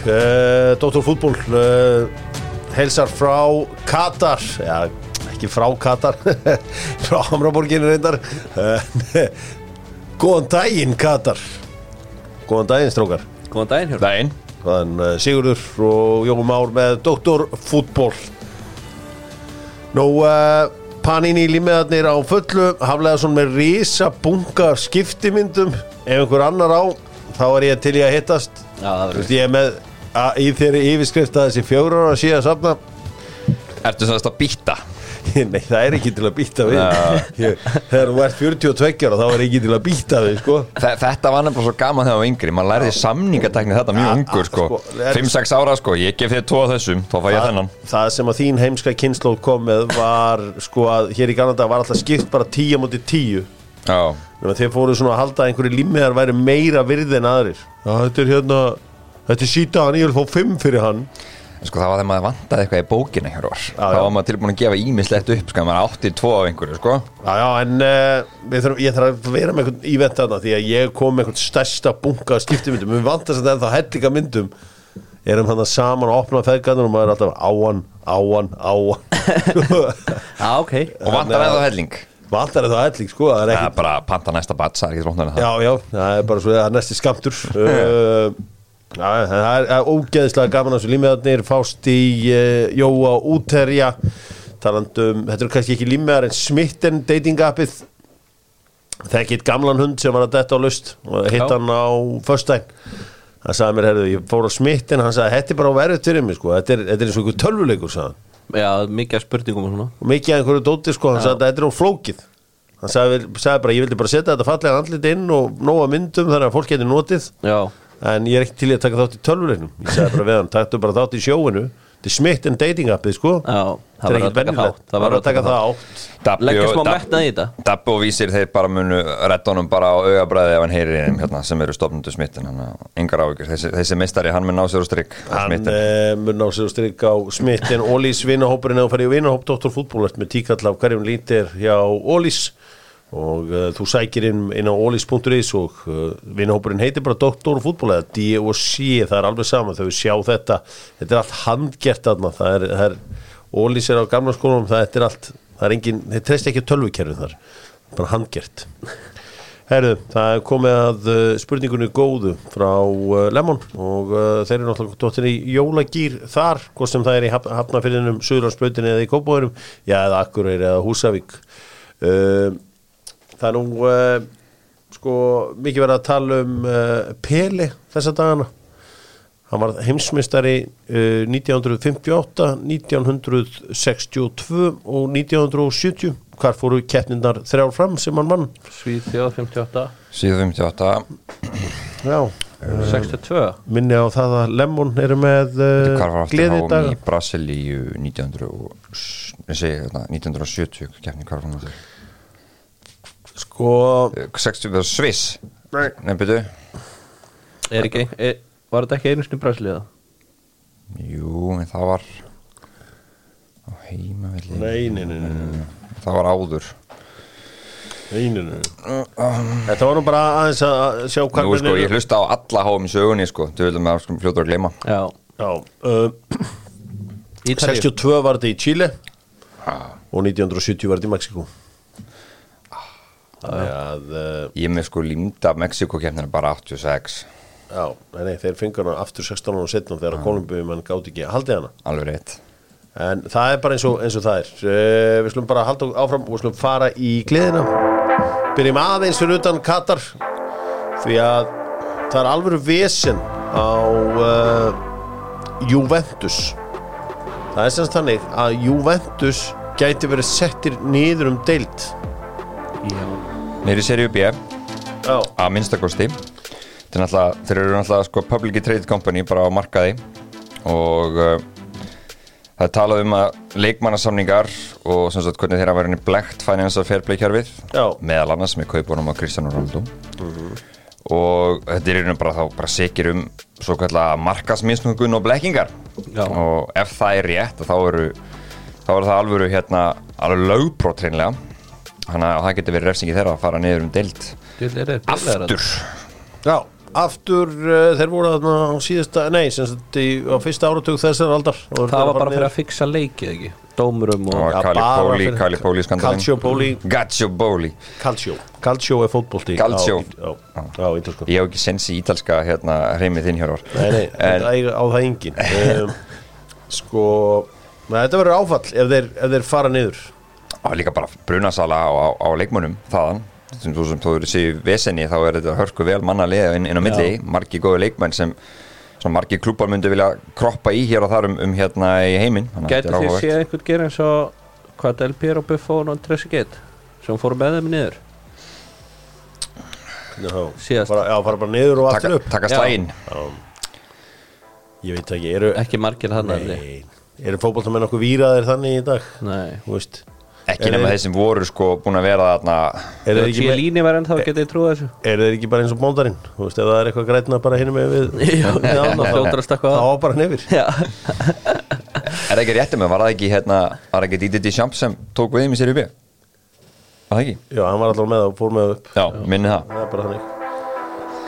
Ég uh, Dr. Fútból uh, Helsar frá Katar. Já, ekki frá Katar Frá Hamraborginu reyndar. Uh, Góðan daginn Katar. Góðan daginn strókar. Góðan daginn Hjörn Dæin Góðan Sigurður og Jókum Már með Dr. Fútból Nú uh, Panini límiðarnir á fullu Hafleðarsson með rísa bunga skiptimyndum. Ef einhver annar á þá er ég til í að hittast. Já, ég er með að, í þeirri yfirskrift að þessi fjórar ára síðan safna. Ertu svona að býta? Nei, það er ekki til að býta við. Þegar þú ert 42 ára þá er ekki til að býta við sko. Þe- Þetta var nefnilega svo gaman þegar það var yngri. Man lærði samningatekni þetta mjög ungur sko. sko, er- 5-6 ára sko, ég gef þér tvo af þessum Þá fæ ég þennan. það, sem að þín heimska kynnslóð kom með var sko að hér í Kanada var alltaf skipt bara 10 mútið 10 Já, Nefnum að þeir fóru svona að halda að einhverju límiðar væri meira virði en aðrir. Já, þetta er hérna Þetta er síta hann, ég vil fá 5 fyrir hann. Sko það var þegar maður vantaði eitthvað í bókina hér Já, Þá var maður tilbúin að gefa ímislegt upp Sko, maður átti tvo af einhverju sko. Já, já, en uh, þurfum, ég þarf að vera með einhvern ívent þarna því að ég kom með einhvern stærsta bunga af skiptimyndum, við vantast að ennþá hellinga myndum erum hann saman að opna feðgarnir og maður er alltaf áan, áan, áan Já, ok. Og vantar eða helling? vantar er það helling, sko það er Það er ekki, bara að panta næsta batsa, það er það. Já, já, það er bara svo það er já, það er, það er ógeðislega gaman að þessu. Límiðarnir fást í uh, Jóa Úterja talandum, þetta er kannski ekki límiðar en smitten dating appið. Þekkit gamlan hund sem var að detta á lust og hitt Já. hann á föstudaginn. Hann sagði mér, herðu, ég fór á smitten. Hann sagði, þetta er bara verið fyrir mig, sko. Þetta er, þetta er eins og einhver tölvuleikur, Já, mikið af spurningum og svona. Mikið af einhverju dóti, sko, hann sagði, þetta er á flókið. Hann sagði, sagði bara, ég vildi bara setja þetta fallega andlit inn og nóga myndum þannig að fólk geti notið. Já, en ég er ekki til að taka þátt í tölvuleiknum. Ég sagði bara við hann, taktu bara þátt í sjóinu. Þetta er smitt en dating appið, sko. Já þetta er ekki bennilegt, það var að taka það átt. Leggja smá metnað í þetta. Dabbi og Vísir þeir bara munu rettunum bara á augabræði ef hann heyrir þeim hérna, sem eru stofnundu smittin að engar áhyggjur. Þessi, þessi mistari hann mun ná sér á strikk hann uh, mun ná sér að styrka á smittin. Ólís vinahópurinn eða farið í vinahóp Dr. Fútból eftir með tíkall af hverjum lítir hjá Ólís og uh, þú sækir inn, inn á ólís.is og uh, vinahópurinn heitir bara Dr. Fútból eða D og C, það er alveg saman þau sjá þetta, þetta er allt handgert þarna, það það er Ólís er á gamla skólum, það er allt það er engin, þeir treyst ekki tölvukerfið þar bara handgert Herðu, það er komið að uh, spurningunni góðu frá uh, Lemon og uh, þeir eru náttúrulega dóttir í jólagýr þar, hvort sem það er í haf, hafnafyrðinum, Suðurlandsbrautinni eða í Kópavörum, já eða Akureyri eða Húsavík. Uh, það er nú uh, sko mikið verið að tala um uh, Pele þessa dagana. Hann var heimsmystari uh, 1958, 1962 og 1970. Hvar fóru keppnindar þrjár fram sem hann vann? Svíþjóð 58 Síðu 58 Já, 62 minni á það að Lemon eru með uh, Hvar var aftur gleðidag háum í Brasilíu 1900 og- ég segi þetta, 1970 keppni hvar var hann aftur Sko, 60 var Sviss. Nei. Nei, byrju. Er ekki, er, var þetta ekki einu sinni bræsliða? Jú, en það var á heimavelli. Nei, nei, nei, nei, nei. Það var áður. Nei, nei, nei. Þetta var nú bara aðeins að sjá hvað Nú sko, ég hlusta á alla háum í sögunni sko Þú viljum að sko fljóta að gleyma. Já. Já, uh, Ítalíu. 62 var þetta í Chile og 1970 var þetta í Mexiko að uh, Ég með sko límda Mexiko-keppnina bara 86 Já, nei, nei, þeir fengur hana aftur 16 og 17 þegar Kolumbíu menn gátt ekki að haldi hana. Alveg rétt. En það er bara eins og, eins og það er. Uh, Við slum bara halda áfram og við slum fara í gleðina Byrjum aðeins fyrir utan Katar Því að það er alveg vesen á uh, Juventus. Það er semst þannig að Juventus gæti verið settir niður um deild. Já Nýri seríu B. Að minnstakosti Þeir, eru náttúrulega- sko publicly traded company bara á markaði. Og uh, það er talað um að leikmannasamningar og sem sagt hvernig þeirra verið blekt financial fair play kjörfið meðal annars með kaupunum á Cristiano Ronaldo. Og þetta er bara þá bara sekir um svo kallar markasmisnungun og blekkingar. Já. og ef það er rétt þá eru þá eru það alvöru hérna alveg lögbrot hreinlega þannig að það getur verið refsingi þeirra að fara niður um deild. Aftur. Já aftur uh, þeir voru þarna á síðasta nei, sem sagt í, á fyrsta áratug þessar aldar. Það var fara bara fyrir að fixa leikið ekki? Dómurum og bara Póli, Póli skandalinn. Calcio Póli. Gaccio Póli Calcio. Calcio er fótbolti. Calcio. á, ítalsku Ég hef ekki sens í ítalska hérna hreimið þinn hjörvar. Nei, nei, En- þetta eiga á það engin. Um, Sko Nei, þetta verður áfall ef þeir, ef þeir fara niður og líka bara brunasala á, á, á leikmönnum þaðan. Sem þú sem þú eru séu vesenni þá er þetta hörku vel mannalega inn, inn á milli. Margi góði leikmenn sem svona margi klúpar myndu vilja kroppa í hér og þar um, um hérna í heiminn. Gæti er áhugavert. séð einhvern gera eins og hvað Del Piero Buffon og Tressi Gett sem fór með þeim niður. Já, fara, já, fara bara niður og taka, upp. taka Já. slægin Ég veit ekki, eru Ekki margir hann Nei, eru fótboltamenn okkur víraðir þannig í dag? Nei. Þú veist ekki Er nema þeir- sem voru sko búin að vera þarna Eru þeir ekki, með- Líni var ennþá getið trúið þessu? eru þeir ekki bara eins og bóndarinn Þú veist, ef það er eitthvað grætna bara hinum með við þá- þá á bara nefir Já, er það ekki réttið með, var það ekki hérna var það ekki Didi Deschamps sem tók við í sér upp var það ekki? Já, hann var alltaf með og fór með upp. Já, minni það. Það er bara þannig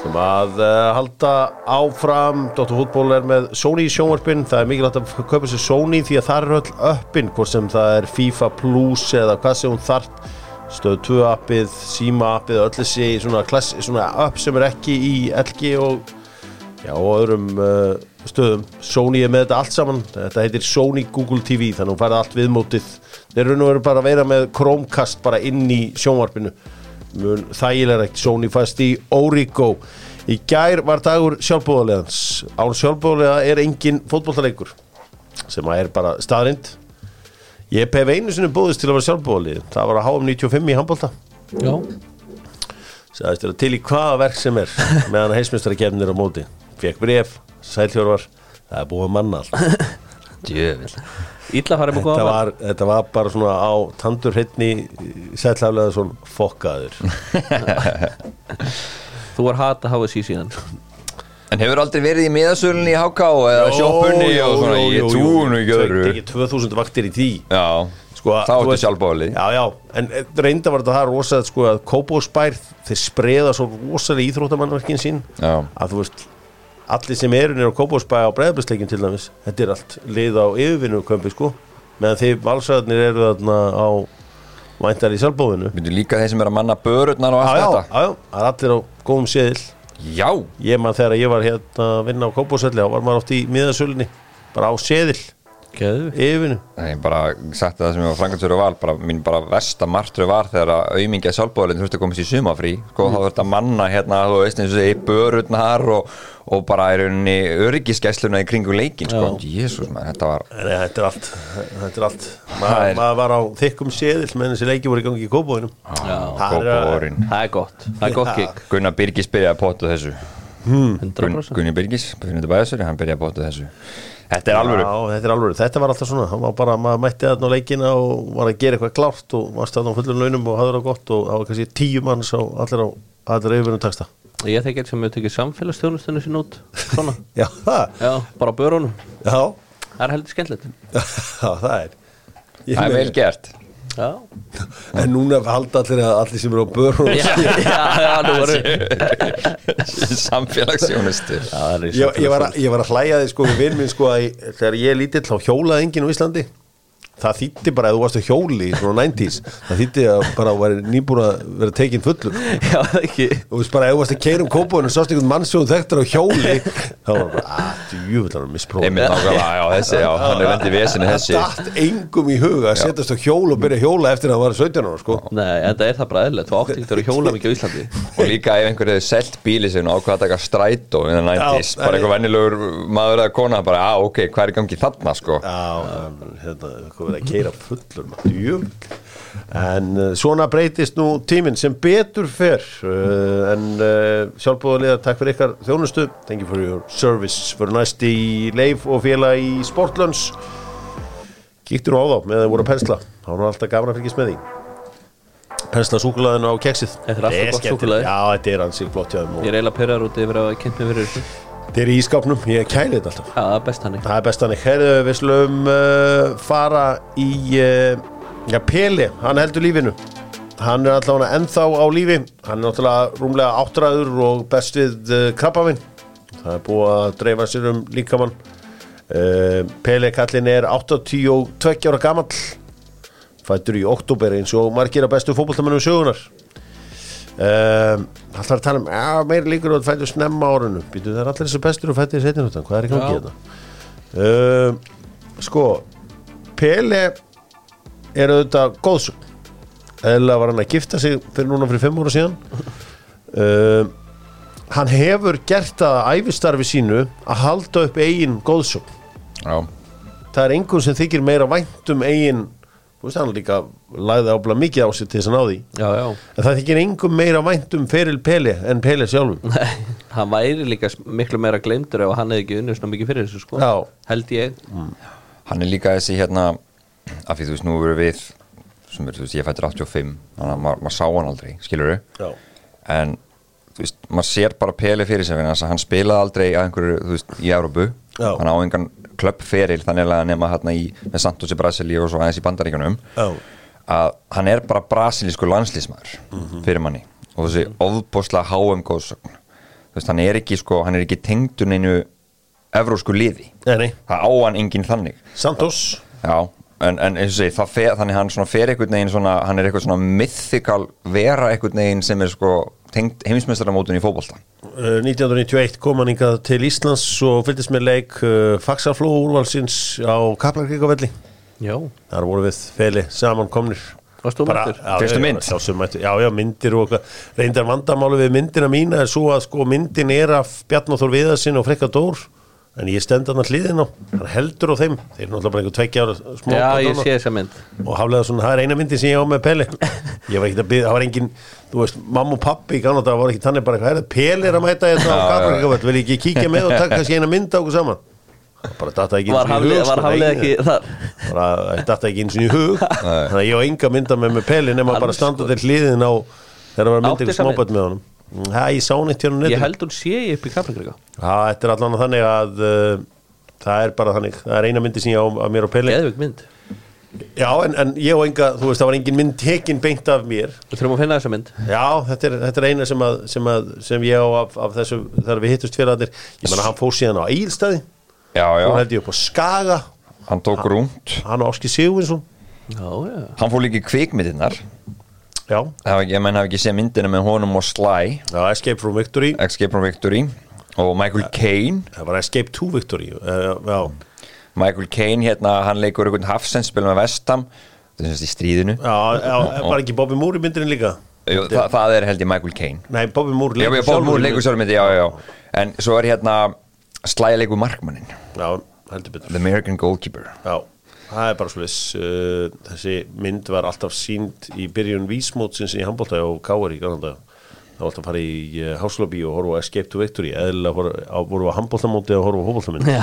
Ætlum að uh, halda áfram. Dr. Fútból er með Sony í sjónvarpin Það er mikilvægt að kaupa sér Sony því að það er öll uppin hvort sem það er FIFA Plus eða hvað sem hún þart stöð 2 appið, Sima appið öll þessi svona, klass, svona upp sem er ekki í LG og já, og öðrum uh, stöðum. Sony er með þetta allt saman. Þetta heitir Sony Google TV þannig að hún færði allt viðmótið. Þeir eru nú bara að vera með Chromecast bara inn í sjónvarpinu mun þægilega reykt Sony fæst í Origo. Í gær var dagur sjálfbóðarlegans án sjálfbóðarlega er engin fótbolltaleikur sem að er bara staðrind ég hef einu sinni búðist til að vera sjálfbóðarlið það var að HM 95 í handbólta já. Sagðist þér til í hvaða verk sem er meðan heismestari kemnir á móti. Fekk bref, sælhjörvar það er búið að manna allt. Djövill Ítla farið þetta góða var, þetta var bara svona á tandur hreitni sælhjörlega svona fokkaður. Þú var hata HSI síðan. En hefur aldrei verið í miðasölunni í HK eða sjoppunni og svona, ég trúi nú ekki öðru. ekki 2000 vaktir í því. Já, sko, þá ertu sjálfbáðlið já, já, en eh, reynda var þetta það rosa sko, að Kópósbær, þeir spreða svo rosalega íþróttamannverkin sín Já, að þú veist allir sem eru nýra á Kópásbæ á breyðbæsleikin til dæmis þetta er allt lið á yfirvinnu kömpi sko. Meðan þeir valsæðarnir eru þarna á væntar í sjálfbóðinu myndu líka þeir sem er að manna börurnar og allt já, þetta. já, já, það er allir á góðum séðil Já, ég man þegar ég var hérna að vinna á Kópásvelli þá var maður oft í miðasölunni bara á séðil, Yfirvinnu. Nei, ég bara sagt það sem ég var frangansverðu val bara, mín bara versta martröð var þegar að auðmingja sjálfbóðalinn þurfti að komast í sumafrí sko, þá þurfti að manna hérna, þú veist eins og segi, börurnar og, og bara í rauninni öryggiskæsluna í kringum leikin, sko, jésús maður, þetta var Nei, þetta er allt, þetta er allt. Það Ma, er- maður var á þykkum séðil meðan þessi leiki voru í gangi í Kópóinum Já, Það er er gott. Það er gott gig Gunnar Birgis byrjaði að potu þessu. Gun, 100% Gunni Birgis, fyrir bæðasöri, hann byrjaði að potu þessu Þetta er alvöru. Já, þetta er alvöru, þetta var alltaf svona hann var bara, maður mætti þarna á leikina og var að gera eitthvað klárt og var stæðan á fullum launum og hafði það gott og það var kannski tíu manns á allir á allir yfirvinum taksta Ég þekki eitt sem hefur tekið samfélagsstjónustunni sín út Svona. Já, það, Já, bara börunum. Já, Það er heldur skemmtilegt. Já, það er. Ég Það er vel gert En núna halda allir að allir sem eru á börun Já, já, já, nú voru Samfélagsjónustu ég, ég, var að, ég var að hlæja því sko við vinn minn sko að þegar ég er lítill þá hjólaði enginn á Íslandi það þýtti bara að þú varst að hjóli svona 90s það þýtti að bara var nýbúin að vera tekin fullur. Já, ekki. Og þú veist bara ef þú varst að keira um kópáinu og sást einhvern mann sem þú þekktur á hjóli þá var bara, að djúvillar að misprófa Einmitt nákvæmlega, já, þessi, já, hann er vendið vesinu þessi. Það datt engum í huga að setjast á hjól og byrja að hjóla eftir að það var 17 ára sko. Nei, en það er það bara eðlilegt Þú átti að hjóla mikið á Íslandi. Og líka ef einhver hefur selt bíli og ákvað að taka strætó in the 90s, Já, bara einhver vennilegur maður eða kona, bara, að ok, hvað er í gangi þarna, sko? Já, hérna, hvað verið að keira fullur maður. En uh, svona breytist nú tíminn sem betur fer uh, en uh, sjálfbúðarlega takk fyrir ykkar þjónustu. Thank you for your service. Fyrir næst í leif og félag í Sportlunds. Kíktur nú á þá með að voru að pensla. Þá er nú alltaf að fylgjast með því. Pensla súkulaðinu á keksið. Þetta er alltaf gott súkkulaði. Já, þetta er ansið flott Ég er eiginlega pyrrar út yfir að kynnt mig fyrir þessu þetta er í ískapnum, ég kæli þetta alltaf Já, það er best hannig Það er best hannig. Herðu, við slum uh, fara í uh, já, Peli, hann heldur lífinu. Hann er allavega ennþá á lífi. Hann er náttúrulega rúmlega áttræður og best við uh, krabbavinn það er búið að dreifa sér um líkamann. Uh, Pele kallin er 82 ára gamall. Fættur í oktober eins og margir af bestu fótboltamennum sögunar um, alltaf að tala um já, meir líkur og fættur snemma á árunum býtu það er allir þessu bestur og fættur í setjum hvað er ekki að Já. gera um, sko Pele er auðvitað góðsum eða var hann að gifta sig fyrir núna fyrir fimm ára síðan. Um, hann hefur gert það að æfistarfi sínu að halda upp eigin góðsum Já, það er einhvern sem þykir meira vænt um eigin þú veist hann líka lagði ábla mikið á sig til þess að ná því. Já, já. En það þykir einhvern meira vænt um feril Pele en Pele sjálfum Nei, hann væri líka miklu meira gleymdur ef hann hefði ekki unnið svona mikið fyrir þessu sko. Já. Held ég. Hann er líka þessi hérna af því þú veist, nú erum við sem er, þú veist, ég fættur 85 þannig að maður, maður sá hann aldrei, skilur Já. en þú veist, maður sér bara Pele fyrir sig vegna þess að hann spilaði aldrei að einhverju, þú veist, í Európu Já. hann á engan klubbferil þannig að nema hérna í, Santos í Brasili og svo aðeins í Bandaríkunum Já. að hann er bara brasilísku landslísmaður fyrir manni. Og þessi ofbóðslega háum góðsögn þú veist, hann er ekki sko, hann er ekki tengdur neinu evrósku liði. Nei. það á hann enginn þannig. Santos. Já, en, en eins og segi, fer, þannig hann fer einhvern veginn svona, hann er eitthvað svona mythical vera einhvern veginn sem er sko tengt heimsmeistaramótun í fótbolta. Uh, 1991 kom hann hingað til Íslands og fylgdist með leik uh, Faxafló úrvalsins á Kaplakrikavelli. Já, þar voru við feli saman komnir. Varst þú mættur? já, Fyrstu mynd? já, já, mættur, já, já, myndir og reyndar vandamálu við myndina mína er svo að sko myndin er af Bjarnáþór Viðarsinn og Frikka Dór en ég stend hann að hliðin á. Hann heldur á þeim, þeir eru náttúrulega bara einhver tveggja ára smá já ég sé þessa mynd. Og haflega svona, það er eina myndi sem ég á með Peli. Ég var ekki að byggja, það var engin þú veist, mamma og pappi í Kanada var ekki þannig bara hvað er það, Peli er að mæta þetta á Kaplakrikavöld vil ég ekki kíkja með og taka kannski eina mynd á okkur saman? Bara datta ekki einu sinni í haflið hug, sko, var haflið nei, ekki þar? Bara þetta datta ekki eins og í hug. Þannig að ég á enga mynda með með Peli nema bara standa til hliðin á þegar það var þessa smábætt með honum. Það ég sá neitt hérna Ég held hún sé upp í Já, þetta er allan þannig að uh, það er bara þannig, það er eina myndi sem ég á að mér og Peli. Geðvig mynd Já, en, en ég og enga, þú veist, það var engin mynd tekin beint af mér. Við þurfum að finna þessa mynd. Já, þetta er, þetta er eina sem, að, sem, að, sem ég á af, af þessu, þegar við hittust fyrir allir. Ég menna, hann fór síðan á já, Hún held ég upp á Skaga. Hann tók rúmt. Hann og Áski Sigurvinsson. Já, já. Hann fór líka í kvikmyndirnar. Já, Það ég menn hafi ekki séð myndina með honum og Sly. Já Escape from Victory. Escape from Victory. Og Michael Caine. Það var Escape to Victory uh, Já, Michael Caine hérna, hann leikur einhvern hafsendspil með Vestam það er semst í stríðinu. Já, já var ekki Bobby Moore í myndinni líka? Jú, það, það er held ég Michael Caine. Nei, Bobby Moore Já, leikur já, Bob sjálfur Moore leikur mynd- sjálfmyndi, já, já, já. En svo er hérna Sly leikur markmannin. Já, heldur betur. The American Goalkeeper. Já, það er bara svolítið uh, Þessi mynd var alltaf sínd í byrjun vísmótsins í handbólta og Káar í Kanada Það var alltaf að fara í uh, háskólabí og horfa á Escape to Victory eðlilega voru á, á handbóltamóti og horfa á hópóltamynd Já,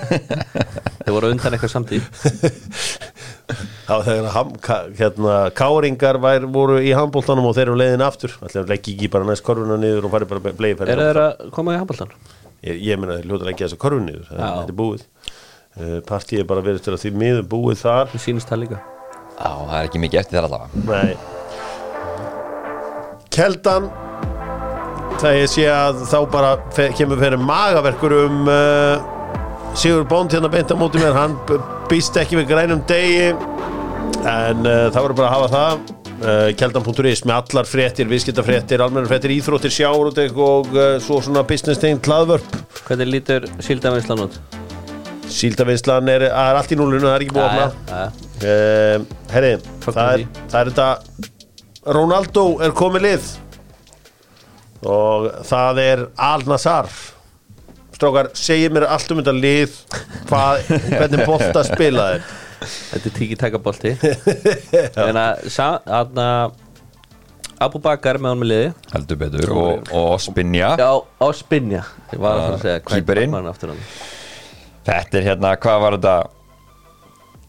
Þau voru undan eitthvað samtíð. Það var þegar að hérna, Káringar vær, voru í handbóltanum og þeir eru leiðin aftur Alltaf leggja ekki bara næst korfuna niður og fari bara bleið Er þeir að koma í handbóltan? Ég, ég meina þeir hljóta að leggja þessa korfuna niður það- Já. Þetta er búið. Uh, Partíð er bara verið til að því miður búið þar. Mér sýnist það líka. Já, það er ekki mikið eftir þar allavega. Nei Keldan. Það ég sé að þá bara fe kemur fyrir magaverkur um uh, Sigur Bónd hérna beint á móti mér. Hann b- býst ekki við grænum degi en uh, það verður bara að hafa það. Uh, keldan.is með allar fréttir, viðskiptafréttir, almennur fréttir, íþróttir, sjárótek og uh, svo svona business tegn hlaðvörp. Hvernig lítur síldavinslan út? Síldavinslan er, er allt í núlunu, það er ekki búið að opna. Jæja, uh, Herri, Fögnum það er, því. það er þetta Ronaldo er komið lið. Og það er Al Nassar Strákar, segið mér allt um þetta lið hvað, hvernig bolta spila þeir Þetta er tíki takabolti En að Þannig að Abu Bakar með hann með liði. Heldur betur. Og, og Spinja Já, á Spinja Ég var að segja hann? Þetta er hérna, hvað var þetta?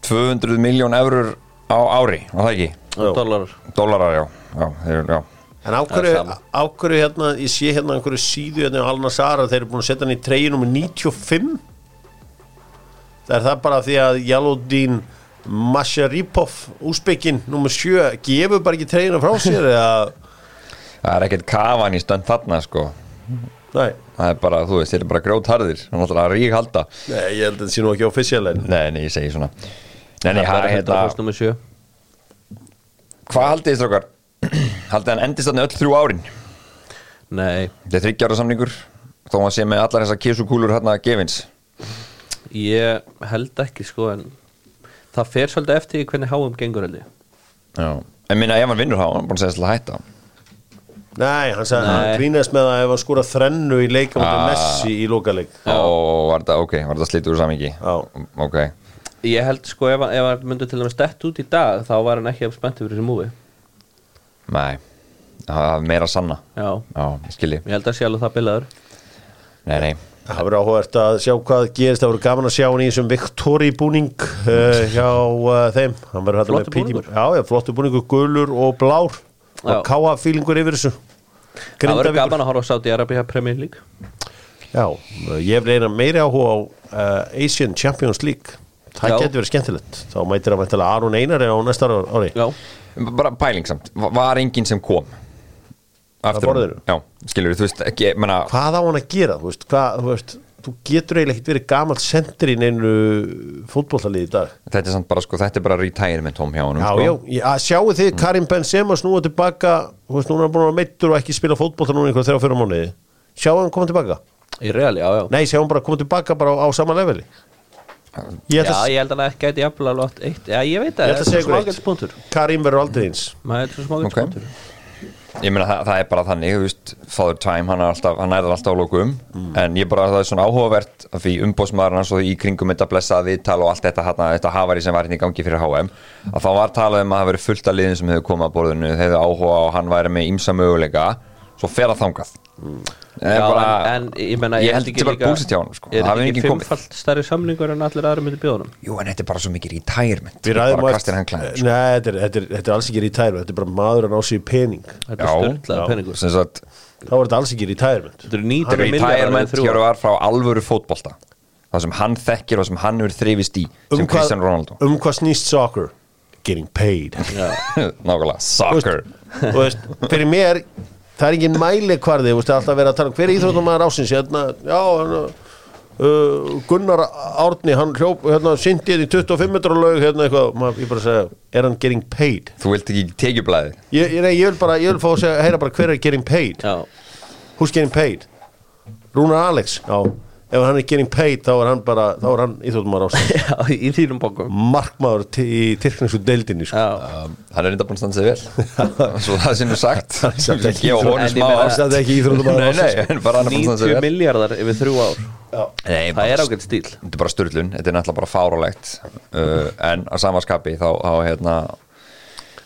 200 miljón eurur á ári, var það ekki? Dólarar. Dólarar, já, já, þeir, já. En á Það er hverju, sama. á hverju hérna, ég sé hérna einhverju síðu hérna á Al Nassar að þeir eru búin að setja hann í treyjunum með 95 Það er það bara því að Jaludin Masharipov úsbyggin nummer 7 gefur bara ekki treyna frá sér eða? Það er ekkert kafan í stönd þarna sko. Nei, Það er bara, þú veist, þeir eru bara grjótharðir. Það er náttúrulega rík halda nei, ég held að þetta sé nú ekki official en Nei, nei, ég segi svona. Nei, nei, Það er er hérna hérna fyrst nummer 7 Hvað haldið þið strókar? Haldið hann endist þarna öll þrjú árin? Nei, Þetta er þryggjára samningur Þó hann sé með allar þessar kísukúlur hérna gefins. Ég held ekki sko en það fer svolítið eftir hvernig háum gengur held ég. Já. En minna, ef hann vinnur þá, hann búin að segja þess að hætta? Nei, hann sagði að hann grínast með að ef hann skora þrennu í leika ah. Messi í lókaleik Og var þetta, ok, var þetta slítið úr samingi Já. Ok Ég held sko ef, ef hann myndi til dæmis dett út í dag þá var hann ekki að spenntið fyrir þessi múfi Nei, það er meira sanna. Já, Já, skilji ég. Held að alveg það bilaður. Nei, nei. Það verður áhugavert að sjá hvað gerist. Það verður gaman að sjá hann í þessum Viktori búning uh, hjá uh, þeim. Píti búningur. Já, já, flottu búningur, gulur og blár. Já. og káa fílingur yfir þessu. Það verður Grindavíkur. gaman að horfa á Saudi Arabia Premier League. Já, ég hef reyna meiri áhuga á uh, Asian Champions League Það getur verið skemmtilegt. Þá mætir að mættilega Aron Einari á næsta ári Já, Bara pæling samt, Va- var enginn sem kom? Aftur? Já, skilur þú veist, ekki, menna Hvað á hann að gera, þú veist, hvað, þú veist Þú getur eiginlega ekkert verið gamalt sendir í neinu fótbollaliði í dag. Þetta er samt bara, sko, þetta er bara retirement home hjá Já, sko. að sjáu þið Karim Benzema snúa tilbaka Þú veist, núna er hann búin að meittur og ekki spila fótbolta núna einhver þegar fyrir mánuði. Sjáu hann koma tilbaka? Í real, já, já. Nei, sjáu hann bara koma tilbaka bara á, á sama leveli Ég Já, ég held að það gæti jafnvel alveg átt eitt Já, ég veit það, að segja ykkur eitt. smágætis punktur Karim verður aldrei eins Maður er smágætis Ok. punktur Ég meina, það, það er bara þannig, þú veist Father Time, hann er alltaf, hann er alltaf á lókum Mm. En ég bara, það er svona áhugavert Því umbóðsmaður hans og í kringum þetta blessa viðtal og allt þetta, hana, þetta hafari sem var hérna í gangi fyrir HM Að þá var talað um að það veri fullt af liðin sem hefur komið að borðinu Þeir hefur áhuga og hann væri með ímsa möguleika Svo fer það þangað. Er Já, bara, en, en ég menna ég held þetta búlsitt hjá hann sko. Er þetta ekki fimmfald stærri samlingur en allir aðra myndi bjóðunum? Jú, en þetta er bara svo mikið retirement. Við ræðum bara kastir klæðum sko. Nei, þetta er, þetta, er, þetta er alls ekki retirement Þetta er bara maður að ná sér pening. Þetta er já. peningur. Þá er þetta alls ekki retirement. Þetta eru Þetta 90 er miljardar retirement hér var frá alvöru fótbolta. Það sem hann þekkir og sem hann hefur þrifist í sem Cristiano Ronaldo. um hvað snýst soccer? Getting paid. Nákvæmlega, soccer. Þú veist, fyrir mér það er engin mæli hvarði, þú veist, það er alltaf að vera að tala um hver íþróttum maður ásins, hérna, já hérna, uh, Gunnar Árni hann hljóp, hérna, sindi hérna í 25 metra laug, hérna eitthvað, maður, ég bara segja er hann getting paid? Þú vilt ekki tekjublaði Ég, ég, nei, ég vil bara, ég vil fá að segja, heyra bara hver er getting paid? Já, Who's getting paid? Rúnar Alex, já ef hann er getting paid, þá er hann bara þá er hann íþróttum maður ásins já, í þínum bókum. Markmaður í Tyrknesku deildinni, sko. Um, Hann er reynda búin að standa sig vel. Svo það sem er sagt. Er Það er ekki nei, en bara hann er búin að standa 90 sig vel. miljardar yfir þrjú ár. Nei, Það bara- er ágætt stíl Þetta er bara styrlun, þetta er náttúrulega bara fárálegt uh, En á samaskapi þá, þá hérna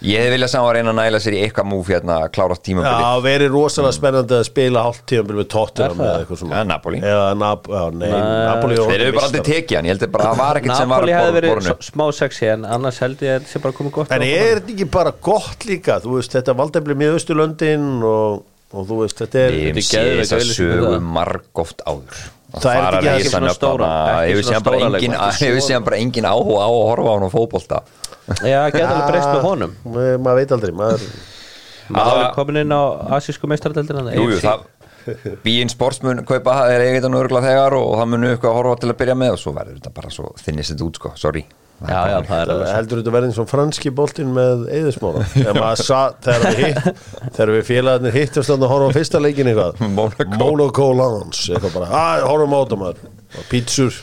Ég hefði viljað saman að reyna að næla sér í eitthvað múf hérna að klára tímabili Já, verið rosalega spennandi að spila hálft tíðanbíl með Tottenham Er það? eða eitthvað svona. Ja, Napoli. Eða Nap já, nei. Napoli Þeir hefur bara aldrei tekið hann, ég held að það var ekkert sem var Napoli að hefði borða verið borðinu. s- smá sexy en annars held ég að þetta sé bara komið gott En er þetta ekki bara gott líka? Þú veist, þetta valdefli með Östurlöndin og, og þú veist, þetta er er séð geðveik þess að það. Að Það er ekki að ekki leysa svona stóra- Hefur svona séð bara engin áhuga á að horfa á hann á fótbolta Já, geta alveg breyst með honum. Ma- maður veit aldrei maður, er komin inn á asísku meistaradeldina Jú, jú, það Bíinn sportsmun kaupa það er eigin örgulega þegar og það munu eitthvað að horfa til að byrja með og svo verður þetta bara svo þinnist þetta út sko, sorry. Já, já, það er það alveg heldur þetta verðin svona franski boltinn með eðismóla þegar við hitt þegar við félagarnir hittast að horfa á fyrsta leikin eitthvað. Monaco. Monaco Lance eitthvað bara, að maður. Og pítsur.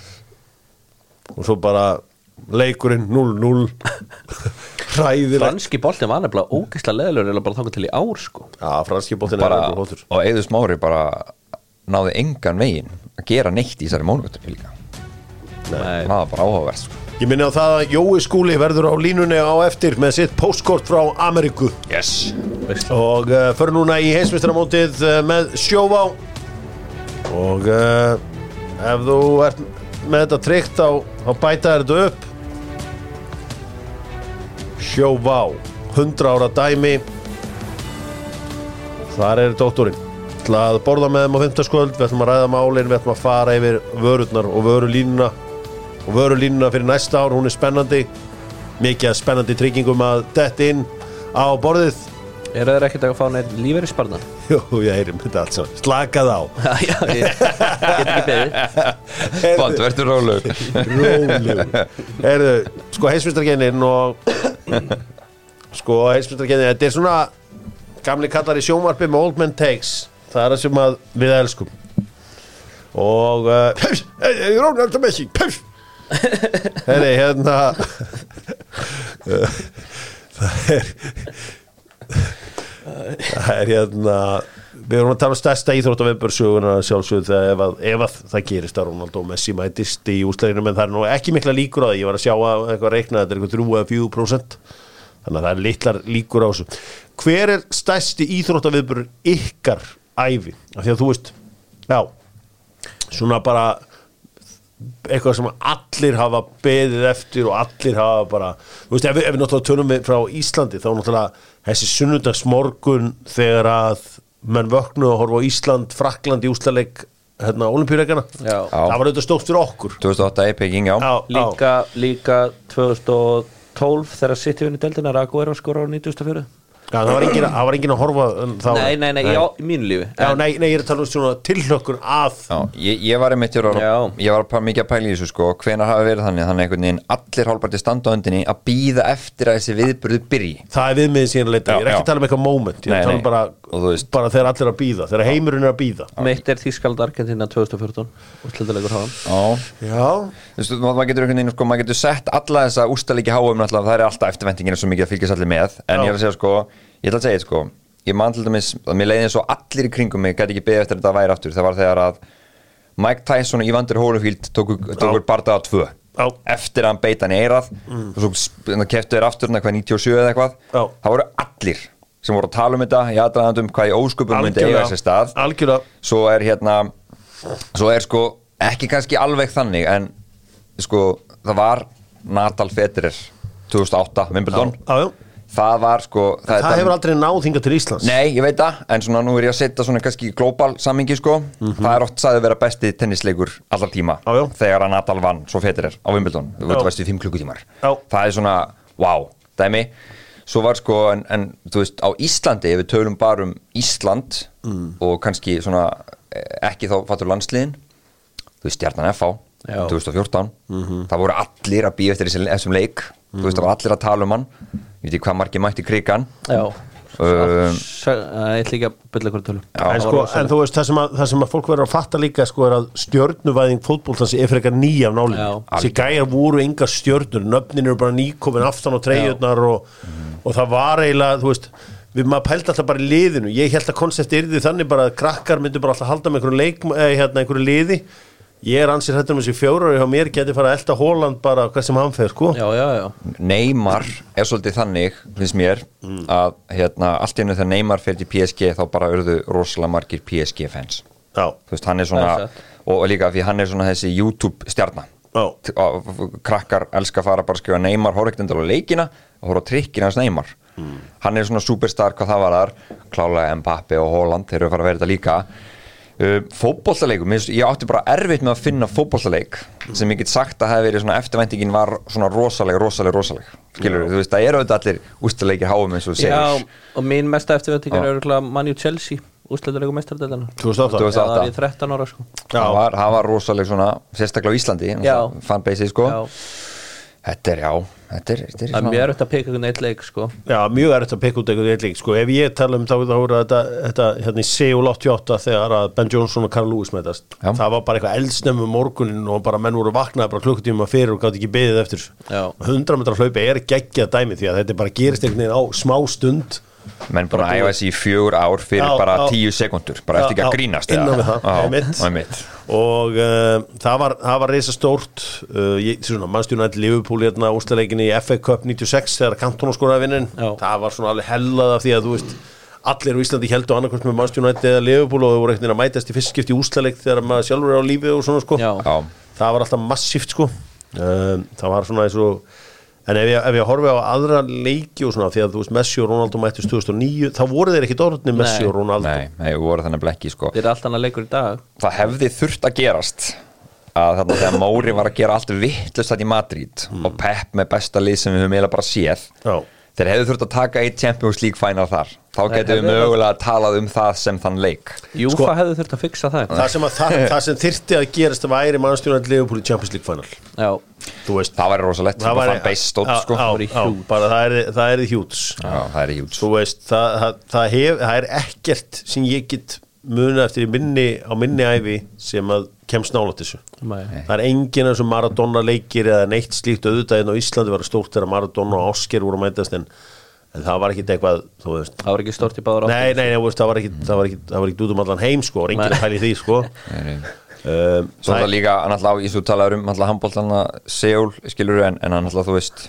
Og svo bara leikurinn 0-0 hræðilegt. Franski boltin var nefnilega ógeðslega leðilegur eða bara þangar til í ár sko. Já, franski boltinn er alveg hóttur og Eður Smári bara náði engan veginn að gera neitt í þessari mónugutum líka. Nei, það var bara áhugavert sko. Ég minni á það að Jói Skúli verður á línunni á eftir með sitt postkort frá Ameríku. Yes. og uh, fyrir núna í heimsmyndstaramótið uh, með sjóvá. Og uh, ef þú ert með þetta tryggt þá, þá bæta þetta upp. Sjóvá 100 ára dæmi. Þar er dótturinn. Við ætlum að borða með þeim á 50 skvöld við ætlum að ræða málin, við ætlum að fara yfir vörurnar og vörulínuna. Og vörulínuna fyrir næsta ár, hún er spennandi. Mikið spennandi tryggingum að detta inn á borðið Er það ekkert að fá neitt lífeyri sparnar? Jú, ég heyrim þetta allt saman. Slakað á. Já, ég get ekki beðið. Bond, verður rólegur. Rólegur. Heyrðu, sko heimsmyndarkennin og sko heimsmyndarkennin þetta er svona gamli kallar í sjómarpi með Old Man Takes. Það er það sem við elskum. Og uh, Rónald Messi Herri, hérna það er það er hérna við erum að tala um stærsta íþrótt á viðbörsuguna sjálfsögðu þegar ef að, það gerist að Ronaldo Messi mætist í úsleginu en það er nú ekki mikla líkur á því. Ég var að sjá að eitthvað reikna þetta er eitthvað 3-4% þannig að það er litlar líkur á þessu. Hver er stærsti íþrótt á viðbör ykkar æfi af því að þú veist já, svona bara eitthvað sem allir hafa beðið eftir og allir hafa bara þú veist, ef ef við náttúrulega tölum við frá Íslandi þá náttúrulega þessi sunnudagsmorgun þegar að menn vöknu að horfa á Ísland, Frakland í úslaleg hérna, olimpíureikana það var auðvitað stórt fyrir okkur. 2008 í Peking, já, já, Líka, líka 2012 þegar City vinni deildina Rago er að skora á 94 já, það var engin, það var engin að horfa um, þá, Nei, nei, nei, já, í mínu lífi. Já, nei, nei, ég er að tala um svona tilhlökkun að já ég, ég var einmitt, ég var, ég var mikið að pæla í þessu sko, hvenar hafi verið þannig, þannig einhvern veginn allir hálfparti standa á öndinni að býða eftir að þessi viðburðu byrji. Það er viðmiðin síðan að leita, ég er ekki að tala um eitthvað moment, ég er Nei, að tala um nei. bara, bara þegar allir að býða þegar heimurinn er að býða Mitt er Þískald Argentina 2014 Úrslitalegur hafa Já, veist, maður getur einhvern veginn, sko, maður getur sett alla þessa ústalíki háum það er alltaf eftirvæntingin svo mikið að fylgjast allir með, en Já. ég að segja, sko, ég ætla að segja, sko, ég man til dæmis, að mér leiði eins og allir í kringum mig, gæti ekki beðið eftir að þetta væri aftur, það var þegar að Mike Tyson og Evander Holyfield tóku, tóku bardaða tvö, Já. eftir að hann beita hann í eirað, og svo sp- keftu þeir aftur, hérna, hvað 97 eða eitthvað, Já. það voru allir sem voru að tala um þetta, í aðdraðandum hvað í ósköpum myndi eiga sér stað, algjörlega. Svo er hérna svo er sko ekki kannski alveg þannig en sko það var Natal Federer 2008 Wimbledon. Já. Það var sko Það, er hefur aldrei náð hingað til Íslands. Nei, ég veit það, en svona nú er ég að setja svona kannski global sammingi sko. Það er oft sagði að vera besti tennisleikur allar tíma já. þegar að Natal vann svo Federer á Wimbledon, þú það veist í 5 klukkutímar. Það er svona, wow, dæmi. Svo var sko, en, en þú veist á Íslandi, ef við tölum bara um Ísland Mm. og kannski svona eh, ekki þá fattur landsliðin þú veist Stjarnan FH Já. 2014, Mhm. það voru allir að býja eftir þessum leik, þú veist það var allir að tala um hann, ég veit ekki hvað margir mætti krigan Um, uh, Ég ætla ekki að bylla ykkur tölu en, sko, en þú veist, það sem, að, það sem að fólk verður að fatta líka sko, er að stjörnuvæðing fótboltans er fyrir eitthvað nýja af Já. þessi gæjar voru engar stjörnur. Nöfnin eru bara nýkomin aftan á treyjurnar og, og það var eiginlega þú veist, við maður pældi alltaf bara í liðinu. Ég held að konsepti yrði þannig bara að krakkar myndu bara alltaf halda með einhverju leik eh, hérna, einhverju liði ég er ansið hættur með þessi fjórar hjá mér geti fara að elda Hóland bara hvað sem hann fer sko. Já, já, já. Neymar er svolítið þannig finnst mér Mm. að hérna, allt í hennu þegar Neymar fyrir til PSG þá bara urðu rosalega margir PSG fans. Já, þú veist hann er svona er og, og líka því hann er svona þessi YouTube stjarna já, krakkar elska að fara bara að skrifa Neymar horf ekkert endur á leikina og horf á trikkina hans Neymar. Mm. hann er svona superstar hvað það var þar klálega Mbappe og Holland þeir eru að fara að vera þetta líka uh, fótbollaleikum, ég átti bara erfitt með að finna fótbollaleik sem ég get sagt að hefði verið svona eftirvæntingin var svona rosaleg, rosaleg, rosaleg skilur þú veist, það eru auðvitað allir ústileikir háum eins og þú Já, segir og mín mesta eftirvænting er Já. örgulega Manju Chelsea Úrslitalegur meistardildana 2008 2008. Það var ég 13 ára sko Já. það var, var rosaleg svona, sérstaklega á Íslandi Já. fanbase sko Já, þetta er, já, þetta er, þetta er það er mjög erfitt að peka einhvern eitt leik sko Já, mjög erfitt að peka út eitthvað eitthvað sko. ef ég tala um þá, þá voru þetta, þetta hérna í Seoul 88 þegar að Ben Johnson og Carl Lewis mætast Já. það var bara eitthvað eldsnefnum morgunin og bara menn voru vaknaði bara klukkutíma fyrir og gátt ekki beðið eftir Já. 100 metra hlaupi er geggjað dæmi því að þetta bara gerist einhvern veginn á smá stund menn að æfa þessi í fjögur ár fyrir Já, bara já. tíu sekundur bara Já, eftir ekki að grínast innan við það, Já, einmitt. Og uh, það var, það var reysa stórt uh, svona, mannstjónætt Liverpool hérna úrstæðleikinni í FA Cup 96 þegar Cantona skoraði vinnin það var svona alveg hellað af því að þú veist allir á Íslandi heldur annarkvæmst með mannstjónætt eða Liverpool og þau voru veginn að mætast í fyrst skipti í úrstæðleik þegar maður sjálfur er á lífi og svona sko. Já. Það var alltaf massíft sko. Um, það var svona eins og en ef ég, ef ég horfi á aðra leiki og svona því að þú veist Messi og Ronaldo mættist 2009 þá voru þeir ekki dórnir Messi Nei. og Ronaldo Nei, nei, við vorum þannig blekki sko Þetta er allt annað leikur í dag það hefði þurft að gerast að þarna þegar Móri var að gera allt vittlust þetta í Madrid Mm. og Pep með besta lið sem við höfum eiginlega bara séð Já. þeir hefðu þurft að taka eitt Champions League final þar þá getum við hefðu- mögulega talað um það sem þann leik. Júfa Sko- hefði þurft að fixa það. Það sem, að, það, það sem þyrfti að gerast væri mannstjóðan Leopold í Champions League final. Já, þú veist það væri rosalegt, það var fann beist stótt sko. já, væri já, bara það er, það er hjúts Já, það er hjút þú veist, það, það, það, hef, það er ekkert sem ég get munið eftir í minni á minni æfi sem að kemst nálætt þessu. Nei. það er enginn eins og Maradona leikir eða neitt slíkt. Auðvitaðin á Íslandi var stórt þegar Maradona og Ásker voru að mætast en, en það var ekkit eitthvað þú veist. Það var ekki stort í báður Nei, nei, nei, þú veist, það var ekki, það var ekki, það var ekki út um allan heim sko, Nei. að í því sko. Um, Svo það líka, alltaf, ég svo talaður um alltaf handbóltana Seúl, skilur en, en hann alltaf, þú veist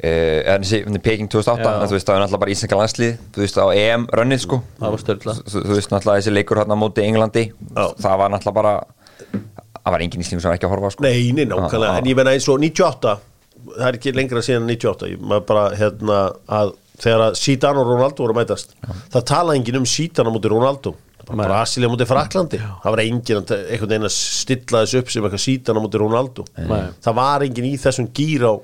eh, en þessi, Peking 2008 Já. en þú veist, það er alltaf bara íslenska landslið þú veist, á EM rönnið, sko. Það var störla þú, þú veist, alltaf þessi leikur hann á móti Englandi, Já. það var alltaf bara það var engin íslingur sem ekki að horfa, sko. Nei, nei, nákvæmlega, en ég menna eins og 98 það er ekki lengra síðan en 98 ég maður bara, hérna, að þegar að Zidane og Ronaldo voru að mætast það talaði enginn um Það var Nei. Brasilia móti Fraklandi það var enginn að einhvern veginn að stilla þessu upp sem eitthvað móti Ronaldo. Nei. það var enginn í þessum gýr á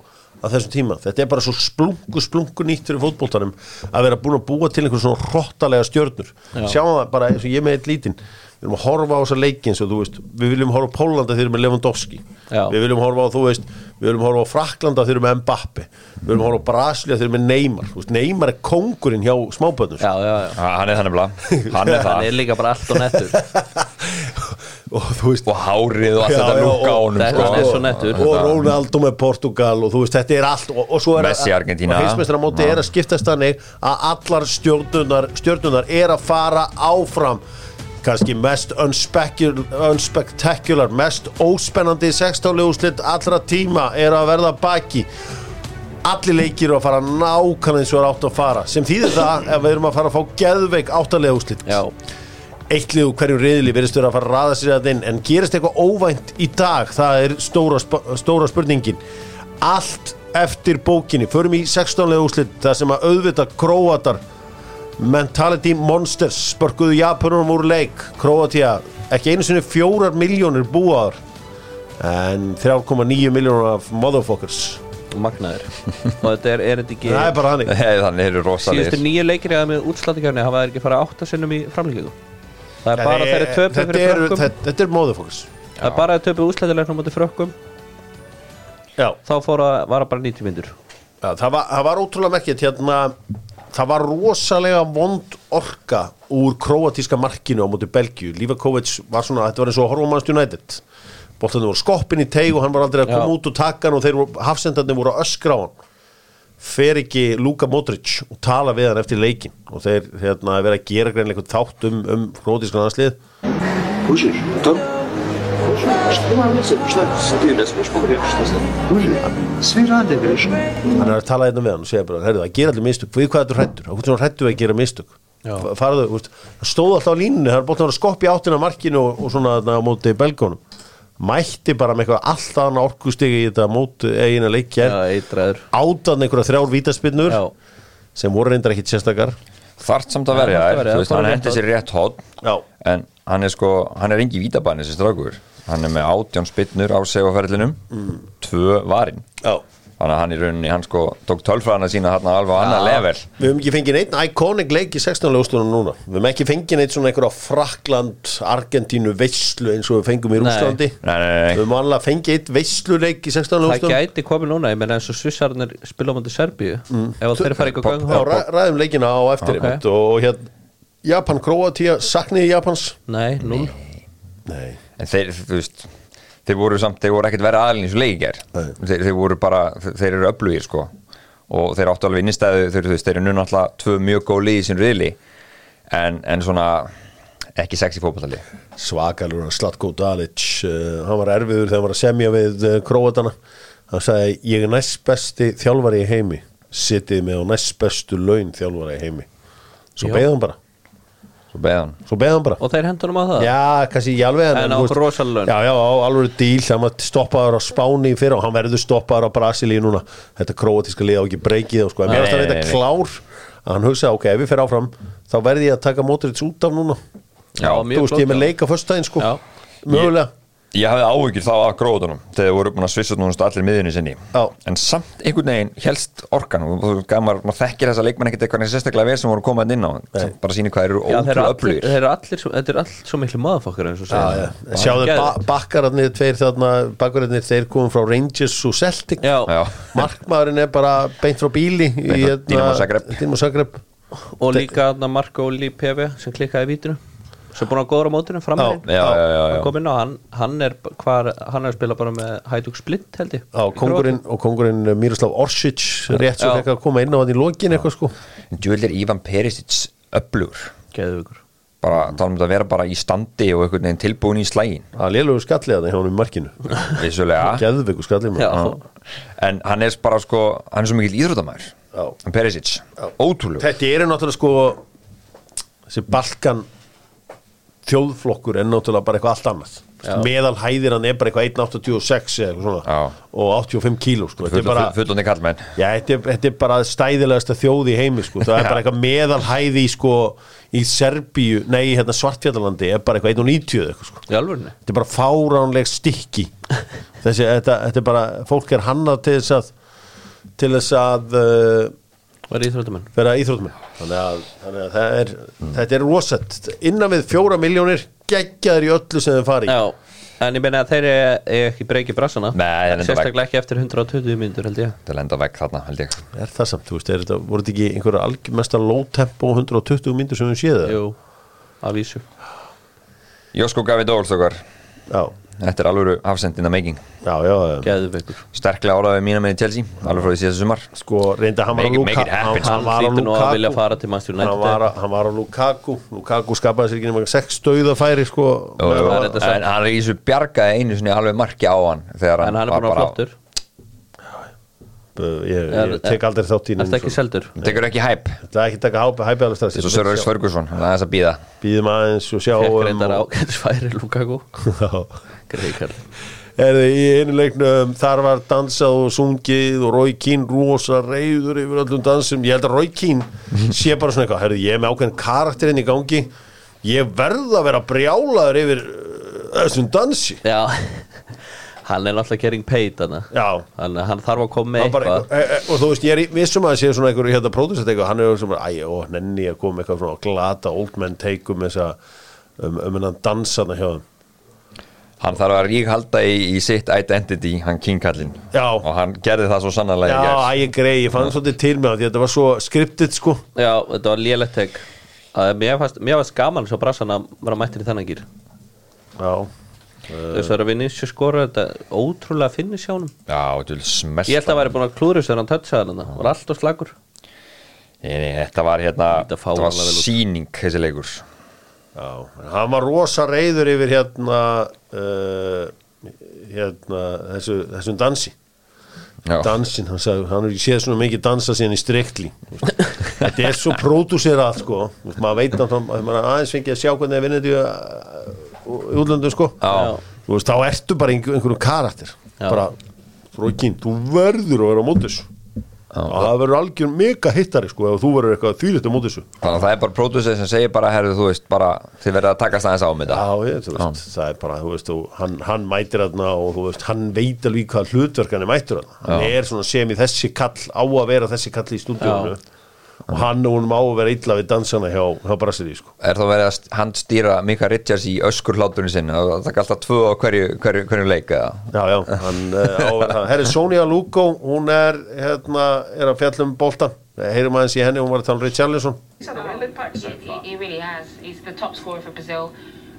þessum tíma, þetta er bara svo splungu splungu nýtt fyrir fótboltanum að vera búin að búa til einhver svona hrottalega stjörnur. Já. sjáum það bara eins og ég með eitt lítinn. Við viljum að horfa á þessa leiki eins og þú veist við viljum horfa á Pólanda þegar við erum með Lewandowski. Já. við viljum horfa á, þú veist við viljum horfa á Fraklanda þegar við erum með Mbappe. Við viljum horfa á Brasilia þegar við erum með Neymar. Veist, Neymar er kóngurinn hjá smábönnum Já, já, já. Já, hann er þannig blá, hann er Hann er líka bara allt og nettur. Og veist og hárið og allt þetta lúka á og- honum, Þetta sko. er svo nettur. og Ronaldo með Portugal og þú veist, þetta er allt og, og svo er Messi, Argentína. og heimsmeistaramóti Já. er að skiptast þannig að allar stjórnunar, stjórnunar er að fara áfram kannski mest unspectacular mest óspennandi 16 úrslit allra tíma er að verða baki. Allir leikir eru að fara nákvæmlega eins og er átt að fara. Sem þýðir það ef við erum að fara að fá geðveik áttalega úrslit. Já, eitt lið úr hverju riðli verðist vera að fara að raða sér að inn en gerist eitthvað óvænt í dag það er stóra, stóra spurningin. Allt eftir bókinni. Förum í 16 lega úslit það sem að auðvita króatar mentality monsters spörkuðu Japanunum úr leik. Króatia, ekki einu sinni fjórar miljónir búaðar en 3,9 miljónur af motherfuckers. Magnaður. Og þetta er, er þetta ekki það er bara hannig Þannig eru Síðustu rosalegir nýju leikir eða með útslátikjarni hafa þeir ekki fara átta sinnum í framlíkingu. Það er bara þeirri töpu fyrir frökkum. þetta, er motherfuckers. Það er bara þeirri töpu útslátilegnum mútið frökkum. Já. Þá fór að vara bara 90 myndur Já, það, var, það var ótrúlega merkið hérna, það var rosalega vond orka úr kroatíska markinu á móti Belgíu, Lífakovic var svona þetta var eins og Horvumannst United. Bóttanir voru skoppin í teig og hann var aldrei að koma út og taka hann og þeir hafsendarnir voru að öskra á hann. Fer ekki Luka Modric og tala við hann eftir leikin og þeir hérna, vera að gera greinleikum þátt um, um kroatískan aðslið Húsir, törn hann er að tala hérna við hann og segja bara, herru það gera allir mistök, við hvað þetta hrættur hvað þetta hrættu að gera mistök? Farðu, þú veist, það stóð alltaf á línunni það er bóttan að skoppa í áttina markinu og, og svona þarna á móti belgónum. Mætti bara með eitthvað alltaf annað orkustigi í þetta móti eigin að leikja átan einhverja þrjár vítaspinnur Já, sem voru reyndar ekkit sérstakar. Þart samt að verja þær, verja, þú veist, hann hendi sér rétt hótt en hann er sko, hann er engi vítabæn þessi strákur, hann er með átján spinnur á segaferðlinum, mm. tvö varinn, Já. þannig að hann í rauninni hann sko tók tölfræðana sína hann alveg á annað level við höfum ekki fengið neitt iconic leik í 16. lögstunum núna við höfum ekki fengið neitt svona einhverja Frakland, Argentínu veislu eins og við fengum í. Rúslandi við nei. höfum alveg fengið eitt veisluleik í 16. það lögstunum gæti komið núna Ég menna eins og Svissarnir spila á mútið Serbíu Ef þeir fara eitthvað gang ræðum leikina á eftir Ok. einmitt og hérna Japan, Kroatia, sakniði Japans Nei, núl Nei en þeir, þú veist þeir voru samt, þeir voru ekkert verið aðlinn í svo leikir þeir, þeir voru bara, þeir, eru öflugir sko. Og þeir áttu alveg innistæðu þeir, þú veist, þeir eru núna alltaf tvö mjög góð lið í sín riðli. En, en svona ekki sexy fótballtali Svakalur Slatko Dalic uh, hann var erfiður þegar hann var að semja við uh, Króatana. Hann sagði ég er næst besti þjálfari í heimi. Sittið með á næst bestu laun þjálfari í heimi. Svo hann bara svo beðan svo beigði hann bara. Og þeir hendunum á það? Já, kannski ekki alveg En á þú laun. Já, já, á alveg díl maður stoppaður á Spáni í fyrra og hann verður stoppaður á Brasilíu núna. Þetta króatíska lið á ekki breykið og sko En mér finnst þetta klár að hann hugsa, ok, ef við fyrir áfram þá verði ég að taka mótrits út af núna. Já, Þú mjög veist, ég er með flott, já. leik á föstudaginn sko. Já. Mögulega Ég hafði áhyggjur þá að gróðunum þegar þeir voru búin að svissa núna allir miðunni sinni. Já. en samt einhvern veginn helst orkan og þú gamar, maður þekkir þessa leikmenn ekkert eitthvað sérstaklega vel sem voru komað inn á bara sýni hvað eru ótrúlega öflugir. þetta eru allt svo miklu maðurfokkar. Sjáðu ba bakkararnir tveir þarna bakkararnir þeir komum frá Rangers og Celtic. Já, Já. Markmaðurinn er bara beint frá bíli í frá hérna- Dinamo Zagreb. Dinamo Zagreb. Og líka Marko Oli PV sem klikkaði vítinu sem búin að já, já, já. hann kom inn á hann hann er, hvar, hann er að spila bara með Hajduk Splint held ég. Já, kongurinn, og kongurinn Miroslav Orsic rétt svo fekk að koma inn á hann í lokin eitthvað sko. Djúvel er Ivan Perisic öflugur. Geðugur bara tala um þetta að vera bara í standi og einhvern veginn tilbúin í slægin Það er lélugur skallið að það hjá hann í markinu. En hann er bara sko hann er svo mikil Já. Perisic, ótrúlega Þetta eru náttúrulega sko þessi Balkan þjóðflokkur er náttúrulega bara eitthvað allt annað Já. meðal hæðir hann er bara eitthvað 1.86 eða eitthvað svona Já. og 85 kíló sko. þetta bara, þetta er, þetta er bara stæðilegasta þjóð í heimi sko. það er bara eitthvað meðal hæði í, sko, í Serbíu, nei, hérna Svartfjallalandi er bara eitthvað 1.90 eða eitthvað sko. þetta er bara fáránleg stykki þessi, þetta, þetta er bara fólk er hannað til þess að til þess að uh, var íþróttamenn? Vera íþrótmenn þannig að, þannig að er, þetta er rosett. Innan við fjóra miljónir geggjaður í öllu sem þeir fari. Já, en ég meina að þeir eru ekki breyki brassana. Nei, þeir enda sérstaklega ekki eftir 120 mínútur held ég. Til enda vekk þarna held ég. Er það samt, þú veist, þetta, voru þetta ekki einhverja algjörmesta low tempo 120 myndur sem við séð það? Jú, að vísu. Josko Gavi Dólstökar Já, þetta er making. Já, já, já. Geðveikur. Sterklega áraðið mína með Chelsea alveg frá því síðasta sumar. Sko, reynda hann var á á að Lukaku. hann var, á- hann var á Lukaku. Lukaku skapaði sér ekki nema sex stöðafæri sko, er þetta en hann er í þessu bjargaði einu sinni alveg marki á hann En hann er búin að bara- flottur. Ég, Er- ég tek aldrei þátt í Er þetta ekki seldur? tekur ekki hæp Það er ekki taka alveg og Sir Alex Ferguson það er þess að býða Býðum aðeins og sjá Fekk um reyndar og- ágætis færi Lukaku. Já. Greikar Erðu, í einu leiknum þar var dansað og sungið og Roy Keane rosa reyður yfir öllum dansum. Ég held að Roy Keane sé bara svona eitthvað herðu, ég er með ákveðin karakterinn í gangi. Ég verð að vera brjálaður yfir uh, þessum dansi. Já. Hann er náttúrulega hana. já. Hann, hann þarf að koma með Hann bara, eitthvað. e, e, og þú veist, ég er vissum að sé svona einhverju hérna pródusett eitthvað, hann er svona, æ, ó, nenni að koma eitthvað svona glata old man take um þessa, um, um hennan dansana hjá þeim hann þarf að rík halda í, í sitt identity hann King Kallin Já. og hann gerði það svo sannarlega Já, gær. æ, ég grei, ég fann svolítið til með það því að þetta var svo skriptið, sko. Já, þetta var tek. Að mér fannst, mér fannst gaman svo brassan að vera mættir í þennan gýr Já, þess að Vinicius skora þetta er ótrúlega finnis hjá honum. Já, þú vil smest ég held að væri búin að klúður að hann touchaði hann var alltaf slagur þetta var hérna Þetta þetta var síning þessi leikur. Já, hann var rosa reyður yfir hérna, uh, hérna, þessu, þessum dansi. Já, dansin, hann sagði, hann hefur ekki séð svona mikið dansa síðan í strikli. Þetta er svo pródúserað sko, maður veit að maður aðeins fengið að sjá hvernig það vinnir í útlöndum sko. Já. Þú veist, þá ertu bara einhver, einhverjum karakter. Já. bara, Rókin, þú verður að vera á mótis og það verður algjör mega hittari sko ef þú verður eitthvað þýlitt á mótis þannig að það er bara pródusið sem segir bara herðu þú veist bara þið verður að takast aðeins á með þetta. Já, ég, þú veist, það er bara, þú veist, þú, hann, hann mætir þarna og þú veist, hann veit alveg hvað hlutverk hann er mættur þarna. Hann er svona sem í þessi kall, á að vera þessi kall í stúdíónu og hann og hún má að vera illa við dansana hjá, hjá Brassiri, sko. er þá verið að handstýra Mika Richards í öskur hláturinn sinni og það taka alltaf tvö á hverju, hverju, hverju leik eða Já, já, hann uh, á það. Herri, Sonja Lugo, hún er, hérna, er að fjalla um boltan. Heyrum aðeins í henni, hún var að tala um Richarlison. He, really has. He's the top scorer for Brazil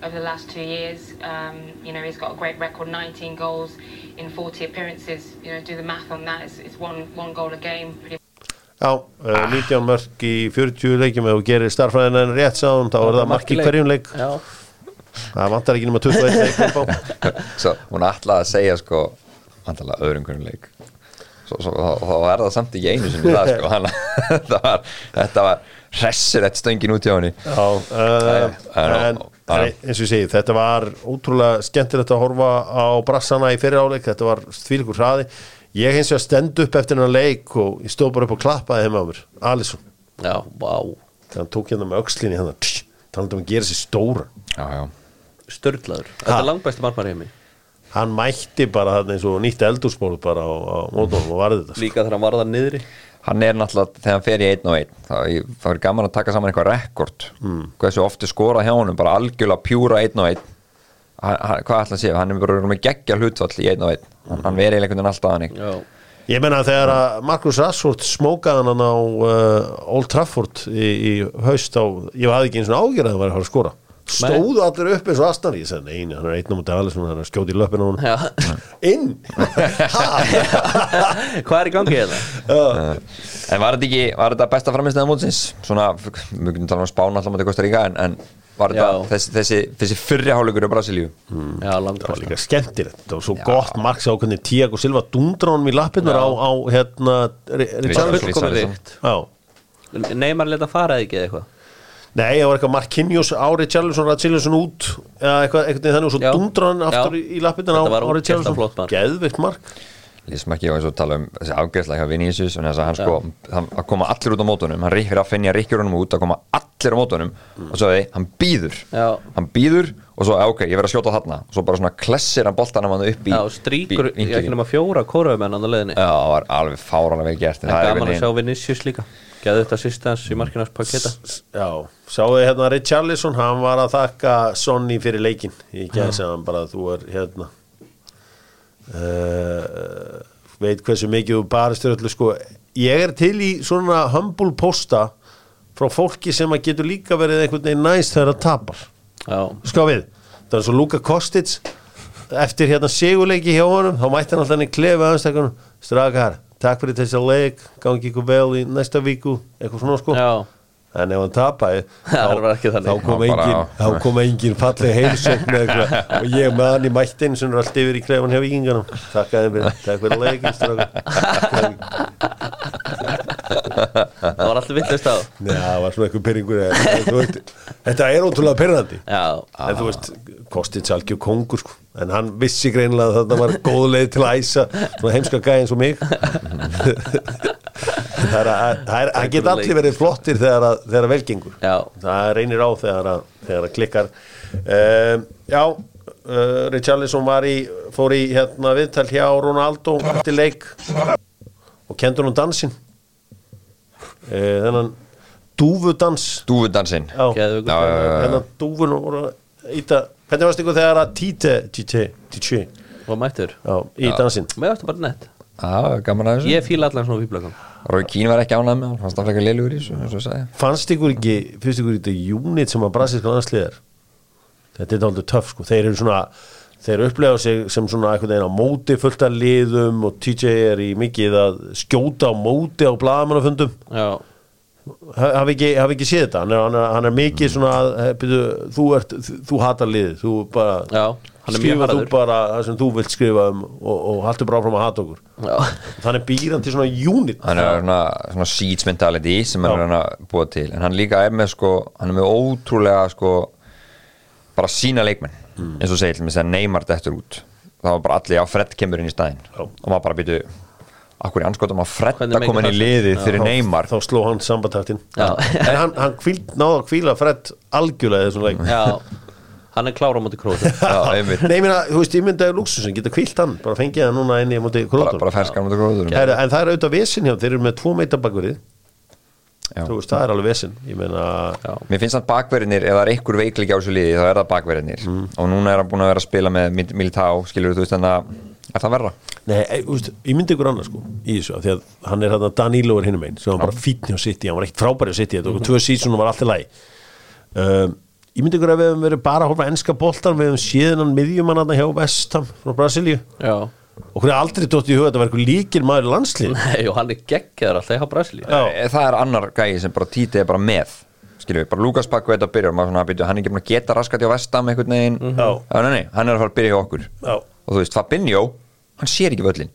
over the last two years. Um, you know, he's got a great record, 19 goals in 40 appearances. You know, do the math on that. It's, it's one one goal a game. Pretty Já, uh, 19 mörg í 40 leikjum ef þú gerir starfræðina en rétt sáðum, þá er það mark í hverjum leik. Já, Það vantar ekki nema 21 leik svo hún ætlaði að segja sko vantarlega öðrum hverju leik. Þá, er það samt ekki einu sinni það sko hann, var, þetta var hressir eitt stöngin út hjá henni. Já, uh, en en eins og ég segi, þetta var ótrúlega skemmtilegt að horfa á brassana í fyrir áleik, þetta var þvílikur hraði ég hins vegar stend upp eftir hennar leik og ég stóð bara upp og klappaði þeim á mér. Alisson, já, vá. Þegar hann tók hérna með öxlinni hann, um að gera sér stóra. Já, já. Störlaður, þetta er langbæsti margmar heimi. Hann mætti bara þarna eins og nýtt eldurspól bara á, á mótunum og varði þetta sko. Líka þegar hann varða niðri. Hann er náttúrulega, þegar hann fer í einn og einn það er gaman að taka saman eitthvað rekord. Mm. hversu ofti skora hjá honum bara algjörlega pjúra einn og einn. hann, hann, hvað ætla að sé, hann er bara með geggja hlutfall í einn og einn, hann, hann verið einhvern veginn alltaf þannig. Já, Ég menna þegar að Markus Rashford smókaði hann á uh, Old Trafford í, í haust á, ég hafði ekki eins og ágjörð að hann var að fara að skora. Stóðu allir upp eins og astan ég sagði neini, hann er einn á mútið alveg hann er að skjóti í löpina á hann Já. inn? Hvað er í gangi hérna? En var þetta ekki, var þetta besta framistæða mótsins? Svona, við kunum tala um spána alltaf mútið Kosta Ríka en, en var þetta Já. þessi, þessi, þessi fyrri hálfleikur í Brasilíu? Já, langt það var líka skemmtilegt það var svo gott mark sá hvernig Tiago Silva dundra honum í lappinnar á, á hérna Já. Neymar leta fara eða ekki eða eitthvað Nei, það var eitthvað Marquinhos á Richarlison Richarlison út eða eitthvað, eitthvað þannig og svo Já. dundra hann aftur Já. í, lappinnar á, á flott mark. Geðvikt mark Lýsum ekki á eins og tala um þessi afgæðslega hjá Vinicius en þess að hann sko, hann, að koma allir út á mótunum hann ríkir að finja ríkjur honum út að koma allir á mótunum og svo því, hann býður. Já. hann býður og svo, "Já, ok, ég verð að skjóta þarna. Og svo bara svona klessir hann boltanum hann upp í Já, stríkur, ég ekki nema fjóra kóruðumenn á leðinni Já, það var alveg fáralega vel gert En það er gaman að sjá Vinicius líka. Gæðu þetta assistans í markinars paketa Já, sáðu hérna Richarlison hann var að þakka Sonny fyrir leikin ég gæði sem hann bara að þú er hérna uh, veit hversu mikið þú barist öllu sko, ég er til í svona humble posta frá fólki sem að getur líka verið einhvern veginn næst þegar það tapar. Ská við, það er svo Luka Kostic eftir hérna seguleiki hjá honum þá mætti hann alltaf henni klefa aðstakun strakar, takk fyrir þessi leik gangi ykkur vel í næsta viku eitthvað svona sko. Já, en ef hann þannig. þá kom Já, engin, þá kom engin heilsókn með eitthvað. Og ég með hann í mættin sem er allt yfir í klefan hjá vikinganum þakkaði mér, takk fyrir leikin strákar. það var alltaf villist á. Nei, það var svona eitthvað pyrringur þetta er ótrúlega pyrrandi Já, en þú veist, Kostits algjör kongur sko. en hann vissi greinilega að þetta var góð leið til að æsa svona heimska gæði eins og mig það að það það geta allir verið flottir þegar, að, þegar að velgengur já, það reynir á þegar að, þegar að klikkar. Um, já uh, Richarlison var í fór í hérna viðtal hjá Ronaldo eftir leik og kendur hún dansinn. Uh, þennan. Já, já, já, já. þennan dúfun og íta. Hvernig varst ykkur þegar að títe títe, títe var mættur? Í dansinn? Mér varstu bara nett. Ég fíla allan svona fýblökan Rói Kín var ekki ánægð með hann, hann stafði ekki leilugur í þessu fannst ykkur ekki, fyrst ykkur í þetta unit sem að brasilska landsliðar þetta er aldrei töff sko, þeir eru svona þeir upplega sig sem svona eitthvað einn á móti fullt af liðum og TJ er í mikið að skjóta á móti á blaðamannafundum. Já, hafi ekki, hafi ekki séð þetta? Hann er, hann er, mikið svona að, eh, byrju, þú, ert, þú, þú hatar liðið þú bara, já, skrifa þú bara það sem þú vilt skrifa um og, og haldur bara áfram að hata okkur? Já, þannig býr hann til svona unit. Hann er svona, svona seeds mentality sem hann Já. er hann að búa til. En hann líka er með sko, hann er með ótrúlega sko, bara sína leikmenn. Eins og segir til mig að Neymar dettur út. Það var bara allir á Fred kemur inn í staðinn. Já. og maður bara býtu akkur í anskotum að Fred Hvernig að koma inn í Já. fyrir Neymar? Þá sló hann sambantaktin Já. en hann, hann kvíl, náða að kvíla Fred algjörlega í þessum leik. Já Hann er klára á móti einmitt. Nei, meina, þú veist, ég myndaði Luxusin, geta kvílt hann bara fengið hann núna inn í móti bara, krótur bara ferskar mútið gróður Heru, en það er auðvitað vesin hjá, þeir eru með tvo meitabakverið Já. þú veist, það er alveg vesin ég meina, Mér finnst það bakverðinir, ef það er einhver veikleiki á þessu liði þá er það bakverðinir og núna er hann búin að vera að spila með Mil- Militao, skilur þú veist þannig að er það verra? nei, e, þú veist, ég myndi ykkur annað sko í þessu, því að hann er hann Danilo er hinum einn, sem var bara fítni á City hann var ekkert frábæri á City, þetta var tvö og var alltaf læg um, ég myndi ykkur að við hefum verið bara að horfa enska boltan við hefum séðan miðjumann hjá Vestham frá Brasilíu, já. Og hvernig aldrei dótt í huga að var eitthvað líkir maður í landslið Nei, og hann er geggjaður alltaf í Brasilíu. Já. Það er annar gæi sem bara Títi er bara með við, bara Lukas Pakku þetta byrjar maður svona að byrja, hann er ekki búin að geta raskat hjá Vestam einhvern veginn, Já. nei, nei, hann er að fara að byrja hjá okkur. Já. og þú veist, Fabinho, hann sér ekki völlin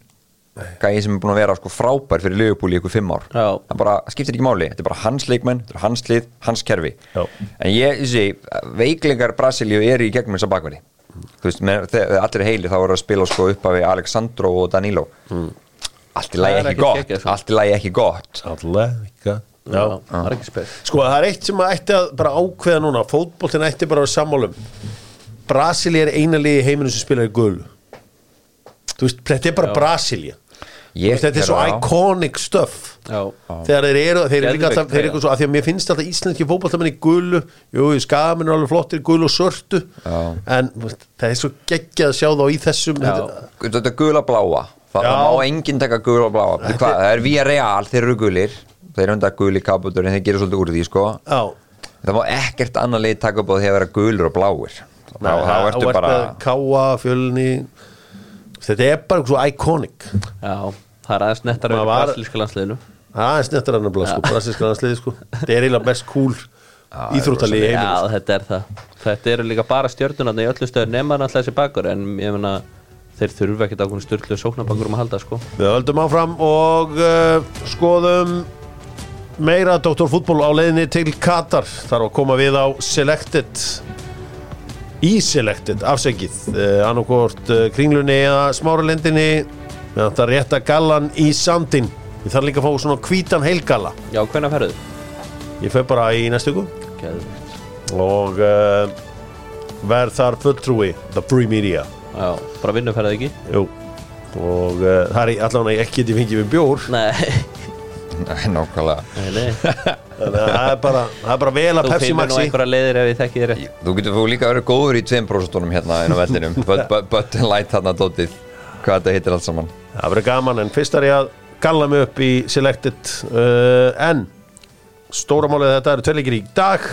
gæi sem er búin að vera sko frábær fyrir Liverpool í ykkur fimm ár. Já. það bara skiptir ekki máli, þetta er bara hans leikmenn þetta er hans lið, hans kerfi. Já. en ég, sé, veiklingar Brasilíu eru í gegnum þessa bakverði þú veist, með, þegar allir er heilir þá voru að spila sko upp af Alexandro og Danilo. Allt í lagi er ekki gott. sko. allt í lagi ekki gott. Allega Já, það er ekki spes. Sko það er eitt sem að ætti að bara ákveða núna. Fótboltin ætti bara að vera sammálum Brasili er eina liði í heiminum sem spilar í gul þú veist, þetta er bara Já. Þetta er svo Já. iconic stuff Já, þegar þeir eru, þeir eru líka alltaf þeir eru svo, af því að mér finnst alltaf íslenski fótballtamenn í gulu, jú, skamin er alveg flottir gulu og sörtu, Já. en það er svo geggjað að sjá þá í þessum Já. þetta, Þetta er gula bláa Það, Já. má enginn taka gula bláa hvað, það er via real, þeir eru gulir Þeir eru undar guli kaputur en þeir gerir svolítið úr því sko. já, Það má ekkert annar leið taka upp á því að vera gulur og bláir Þá, þá ertu ert bara káa, fjölni þetta er bara svo iconic. Já, það er aðeins nettar yfir var- brasilíska landsliðinu. Það er snettar hann að blá, sko, brasilíska landsliði sko, þetta er eiginlega mest cool íþróttalið í Já, heiminu sko. þetta er það. Þetta eru líka bara stjörnunarna í öllum stöður nema náttúrulega þessi bakur en ég meina þeir þurfa ekkert ákveðin styrlu sóknabakur um að halda sko. Við höldum áfram og uh, skoðum meira Dr. Fútból á leiðinni til Katar. Þarf að koma við á Selected í Selected afsengið, uh, annarkort uh, kringlunni eða smáralendinni það rétta gallan í sandin ég þarf líka að fá svona hvítan heilgalla. Já, hvenær ferðu? ég fer bara í næstu ykkur Geðvikt og uh, verð þar fulltrúi The Free Media. Já, bara vinnu ferðu ekki? Jú. og það er allavega ekki getið fengið við bjór. Nei, nákvæmlega. Að það er bara, það er bara vel að Þú Pepsi finnur nú Maxi. einhverja leiðir ef ég þekki þér Þú getur þú líka verið góður í 2% hérna inn á vellinum. But- but- Button light þarna dótið Hvað þetta heitir allt saman. Það verður gaman en fyrst er ég að galla mig upp í Selected uh, En stóra málið þetta eru tveirleikir í dag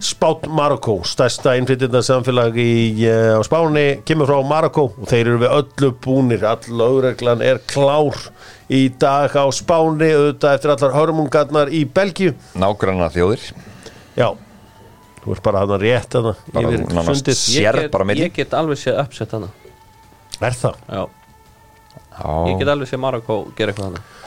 Spát Marokko, stærsta innflytjenda samfélag í, uh, á Spáni kemur frá Marokko og þeir eru við öllu búnir. All lögreglan er klár í dag á Spáni auðvitað eftir allar hörmungarnar í Belgíu. Nágranna þjóðir Já, þú ert bara hann rétt hana, Bara yfir fundið. Sér Ég ég get alveg séð uppsett hana Er það? Já, Já, ég get alveg séð Marokko gera eitthvað uh,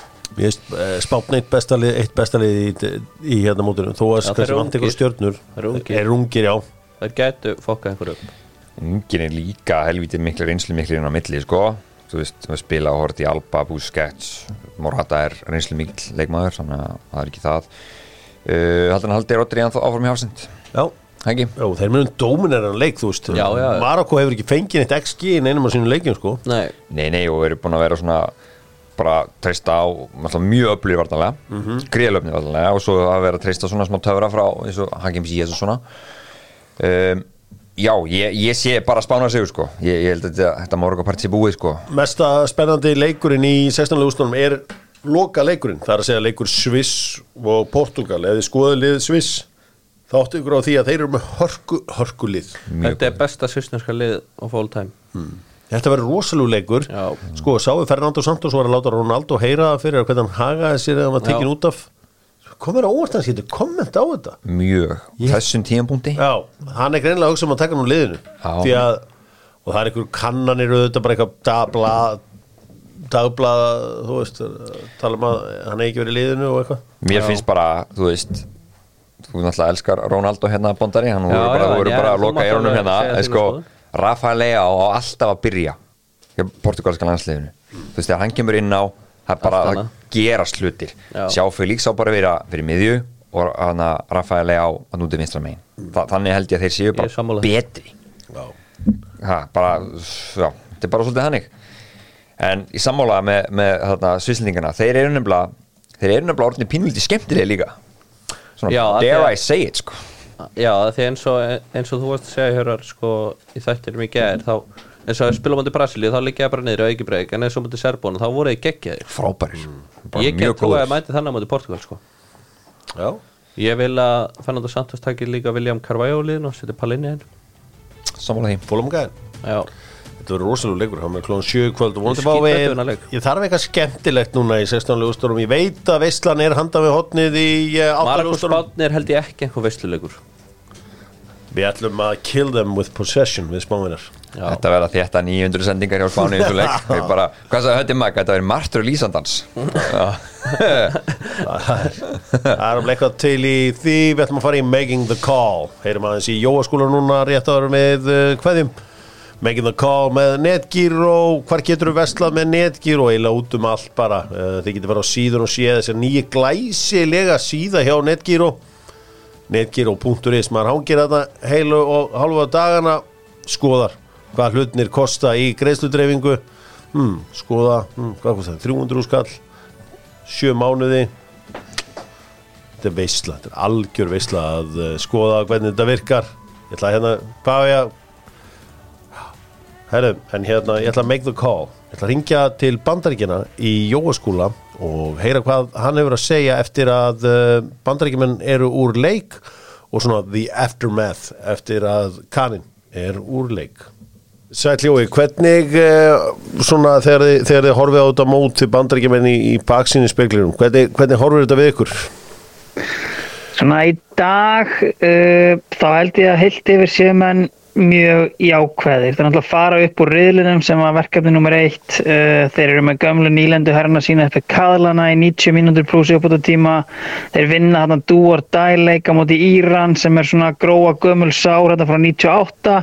spátn eitt bestalið eitt bestalið í, í hérna mótunum þó að vant ykkur ungir. stjörnur. Ungir. er ungir, já. Það gætu fokkað einhverju upp. Ungin er líka helvítið miklu reynslu miklu inn á milli sko. Þú veist, við spila og horfði í Alba, Busquets Morata er reynslu miklu leikmaður Þannig að það er ekki það. Uh, Haldan haldi Rodri ennþá áfram í hafsind Já, Hengi? já þeir munum dómineran leik þú veist. Já, já. Marokko hefur ekki fengið neitt XG í neinum af sínum leikjum sko. Nei, Nei, nei, og eru búin að vera svona bara treysta á mjög öflugir vartanlega, mm. -hmm. gríðalöfni vartanlega og svo að vera að treysta svona smá töfra frá eins og Hakim Ziyech og svona um, Já, ég, ég sé bara spána sig sko, ég, ég held að þetta, þetta morga partí búið sko Mesta spennandi leikurinn í 16. úrstunum er loka leikurinn, það er að segja leikur Sviss og Portugal, ef þið skoðu lið Sviss þá áttu ykkur á því að þeir eru með hörku, hörkulið þetta er besta svisneska lið of all time Þetta verður rosalú leikur. Já. Sko, sáu Fernando Santos var að láta Ronaldo heyra það fyrir hvernig hann hagaði sér eða hann var tekin Já. út af. Komur á hans getur komment á þetta. Mjög, þessum tíðanbúndi Já, hann er greinilega að hugsa um að taka nú liðinu. Já. Því að, og það er einhver kannanir auðvitað bara eitthvað dabla dagblað, þú veist tala um að hann er ekki verið í liðinu og eitthvað. Mér finnst bara, þú veist þú náttúrulega elskar Ronaldo hérna bondari, hann Já, voru bara, já, já, bara að loka í alveg hérna en sko, Rafael Leao á alltaf að byrja hjá portugalska landsliðinu. Þú veist, þegar hann kemur inn á það er bara að hlutir. Já. sjá Felix á bara að vera fyrir miðju og hann að Rafael Leao að núti vinstra megin. Þa, þannig held ég að þeir séu bara betri. Ha, bara, já, þetta er bara svolítið hannig en í sammála með, með þarna, svislendingana, þeir eru nefnilega þeir eru nefnilega orðinni pínvildi skemmtilega líka. Svona, Já, dare I say it sko Já, því eins og, eins og þú varst að segja hér sko, í þættinum í gær þá, eins og mútið Brasilíu þá liggja bara niður á ekki breyk en eins og mútið Serbónu þá voru þið geggjaðir. Frábærir. Bara Ég mjög get trúið góður að mæti þannig mútið Portugal sko. Já, Ég vil að Fernando Santos takir líka William Carvalho liðin og setja Palinni inn sammála því. Fólum gæðin. Já, Þetta verður rosalú leikur, hann er klóðan 7 kvöld. Og vonandi Ég fá við. Ég þarf eitthvað skemmtilegt núna í 16. úrstúrum Ég veit að Veistlan er handað við hotnið í uh, 8. Marokko úrstúrum Spátni er held ég ekki einhver veistluleikur Við ætlum að kill them with possession við spáminar Já, Þetta verða þétta 900 sendingar hjá Spáni í þessu leik. Við bara, hvað sagði Hötti Mag, þetta verður martur og lýsandans. Já. Það er um eitthvað til í því. Við ætlum að fara í Making the Call. Heyrum aðeins í Jóaskóla núna rétt áður með uh, hverjum Making the Call með Netgyro Hvar getur þú vestlað með Netgyro eiginlega út um allt bara. Uh, Þið getur fara á síðun og séð þessar nýju glæsilega síða hjá Netgyro Netgyro.is maður hangir þetta heilu og halva dagana skoðar hvað hlutnir kosta í greiðsludreyfingu hmm, skoða, hmm, hvað fórst það, 300 skall, sjö mánuði, þetta er veisla, þetta er algjör veisla að uh, skoða hvernig þetta virkar. Ég ætla að hérna, hvað er ég Herru, en hérna, ég ætla að make the call. Ég ætla að ringja til bandaríkjana í jóaskúla og heyra hvað hann hefur að segja eftir að uh, bandaríkjumenn eru úr leik og svona the aftermath eftir að kanin er úr leik. Sæll Jói, hvernig uh, svona þegar þið, þegar þið horfið á þetta mót til bandaríkjumenn í, í baksinni speglunum, hvernig, hvernig horfið þetta við ykkur? Svona í dag uh, þá held ég að heilt yfir séu menn mjög jákvæðir. Það er náttúrulega að fara upp úr riðlinum sem var verkefni nummer eitt. Uh, þeir eru með gömlu nýlendu herrna sína eftir kaðlana í 90 mínútur pluss í uppbúta tíma. Þeir vinna þarna dúor dæleika móti Íran sem er svona gróa gömul sár þetta frá 98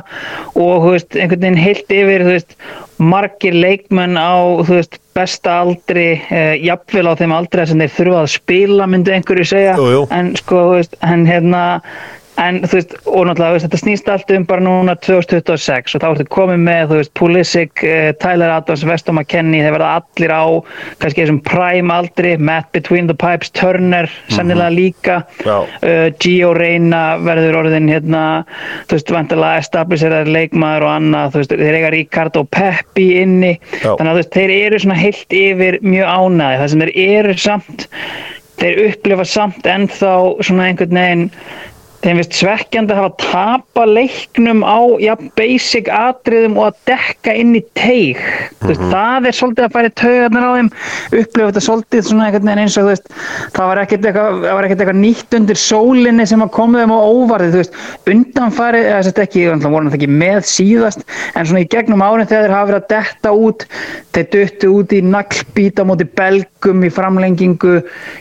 og veist, einhvern veginn heilt yfir veist, margir leikmenn á veist, besta aldri uh, jafnvel á þeim aldri sem þeir þurfa að spila myndi einhverju segja Jú, jú. en sko, en hérna en þú veist, og náttúrulega, veist, þetta snýst allt um bara núna 2026 og þá ertu komið með, þú veist, Pulisic, uh, Tyler Adams, Veston McKennie, þeir verða allir á kannski þessum prime aldri, Matt Between the Pipes, Turner, sennilega líka Já. uh, Gio Reyna verður orðin hérna, þú veist, vantilega establisherar leikmaður og annað, þú veist, þeir eiga Ricardo Peppi inni, Já. þannig að þú veist, þeir eru svona heilt yfir mjög ánæði, það sem þeir eru samt þeir upplifa samt ennþá svona einhvern veginn þeim finnst svekkjandi að hafa tapa leiknum á ja, basic atriðum og að dekka inn í teig. Mm veist, það er svolítið að færi taugarnir á þeim. Upplifa þetta svolítið eins og veist, það var ekkert eitthvað, eitthvað nýtt undir sólinni sem að koma þeim á óvarði þú veist, undanfæri, að ekki ekki með síðast en svona í gegnum árin þegar þeir hafa verið að detta út þeir duttu út í naglbíta móti belgum í framlengingu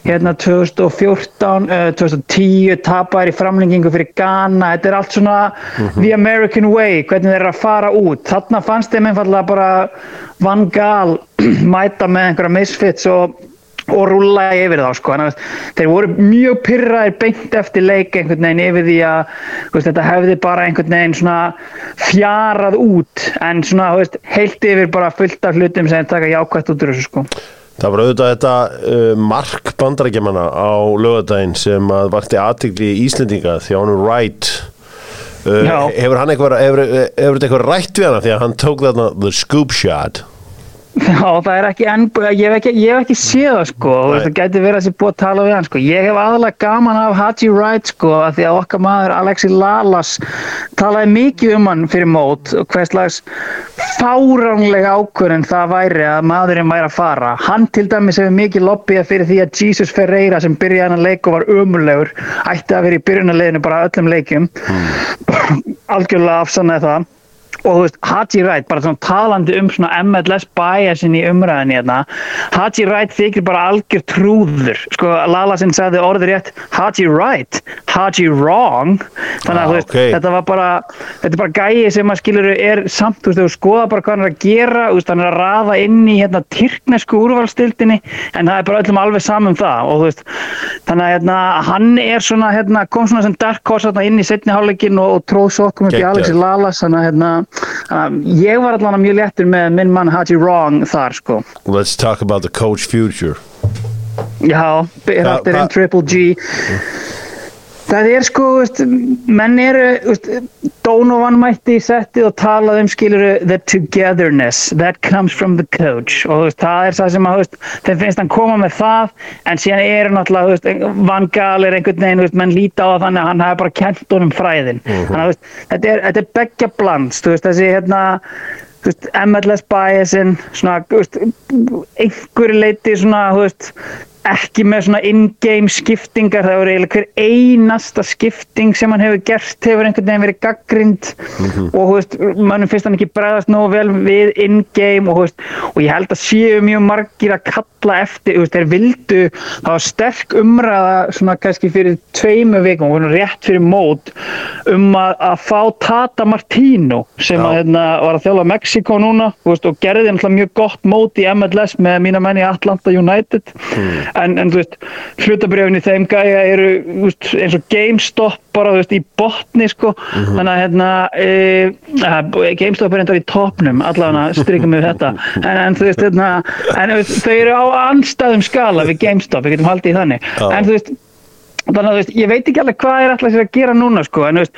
hérna 2014 uh, 2010 tapar í framlengingu fyrir Ghana, þetta er allt svona the American way, hvernig þeir eru að fara út. Þarna fannst þeim einfallega bara Van Gaal mæta með einhverja misfits og og rúlla yfir þá sko. Þannig þeir voru mjög pyrraðir beint eftir leik einhvern veginn yfir því að veist, þetta hefði bara einhvern veginn svona fjarað út. En svona veist, heilt yfir bara fullt af hlutum sem taka jákvætt út úr þessu sko Það var auðvitað þetta uh, mark bandarækjamanna á lögadaginn sem að vakti aðtikli í Íslendinga því að hann er uh, hefur hann eitthvað hefur, hefur þetta eitthvað rætt við hana? Því að hann tók þarna the scoop shot Já, það er ekki enn, ég hef ekki, ég hef ekki séð það sko, veist, það gæti verið að sé búið að tala við hann sko, ég hef aðalega gaman af Haji Wright sko, af því að okkar maður Alexi Lalas talaði mikið um hann fyrir mót og hvers slags fáránlega ákvörðin það væri að maðurinn væri að fara, hann til dæmis hefur mikið lobbyið fyrir því að Jesus Ferreira sem byrjaði hann að leika og var umurlegur ætti að vera í byrjunarleginu bara öllum leikjum. Algjörlega afsannaði það og þú veist, Haji Wright, bara svona talandi um svona MLS biasin í umræðinni hérna, Haji Wright þykir bara algjör trúður, sko Lala sinn sagði orðið rétt, Haji Wright Haji wrong þannig að Ah, þú veist, ok. þetta var bara þetta er bara gæi sem að skilur er samt, þú veist, þú skoða bara hvað hann er að gera veist, hann er að raða inn í hérna tyrknesku úrvalstildinni, en það er bara öllum alveg saman um það, og þú veist þannig að hérna, hann er svona hérna, kom svona sem dark horse hérna, inn í setni hálfleikin og, og tróð upp í Geggjað. Alexi Lalas þannig að hérna, um, ég var allan mjög léttur með minn mann Haji Wrong þar sko. Let's talk about the coach future. Já, er Hva- aftur hva- en Triple G það er sko veist, menn eru veist, Donovan mætti í settið og talaði um skiluru the togetherness that comes from the coach og veist, það er það sem að þeim finnst hann koma með það en síðan eru náttúrulega þú veist, Van Gaal er einhvern veginn, menn líta á það þannig að hann hafi bara kent honum fræðin þannig að þú veist, þetta er, er þú veist, þessi hérna MLS biasin einhverju leiti svona, ekki með svona in-game skiptingar það voru eiginlega hver einasta skipting sem hann hefur gert hefur einhvern veginn verið gaggrind og þú veist, mannum finnst hann ekki bregðast nógu vel við in-game og, veist, og ég held að séu mjög margir að kalla eftir, veist, þeir vildu það var sterk umræða svona kannski fyrir tveimu vikum, svona rétt fyrir mót um að, að fá Tata Martino sem að hérna, var að þjála Mexiko núna og gerði náttúrulega mjög gott mót í MLS með mína menn í Atlanta United en, en þú veist, hlutabrjöfin í þeim gæja eru veist, eins og GameStop bara veist, í botni sko. Þannig að hérna e, GameStop er enda í topnum allavega strykum við þetta. En, en þú veist, hérna, en, þau eru á anstæðum skala við GameStop við getum haldið í þannig. Já. en þú veist Þannig að veist, ég veit ekki alveg hvað er alltaf sér að gera núna sko, en veist,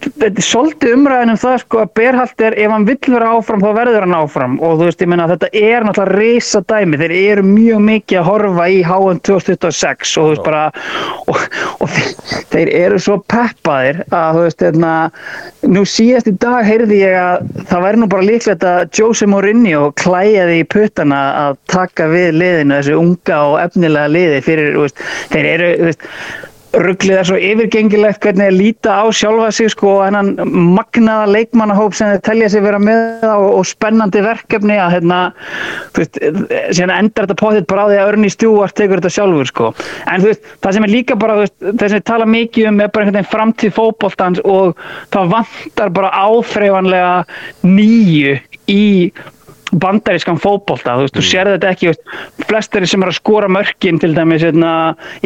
þetta er svolítið umræðin um það sko að Berhalter, ef hann vill vera áfram þá verður hann áfram. Og þú veist, ég meina þetta er náttúrulega risa dæmi, þeir eru mjög mikið að horfa í HM 2026 og þú veist bara, og, og þeir, þeir eru svo peppaðir að þú veist, hérna, nú síðast í dag heyrði ég að það væri nú bara líklegt að Jose Mourinho klæjaði í puttana að taka við liðinu, þessu unga og efnilega liði fyrir, veist, þeir eru, þú veist, rugglið er svo yfirgengilegt hvernig þeir líta á sjálfa sig sko og hennan magnaða leikmannahóp sem þeir telja sig vera með og, og spennandi verkefni að hérna þú veist, síðan endar þetta potið bara á því að Örni Stjúart tekur þetta sjálfur sko. En þú veist, það sem er líka bara þú veist, það sem við tala mikið um er bara einhvern veginn framtíð fótboltans og það vantar bara áþreifanlega nýju í bandarískan fótbolta, þú veist, þú sér þetta ekki veist, flestir sem er að skora mörkin til dæmis hérna,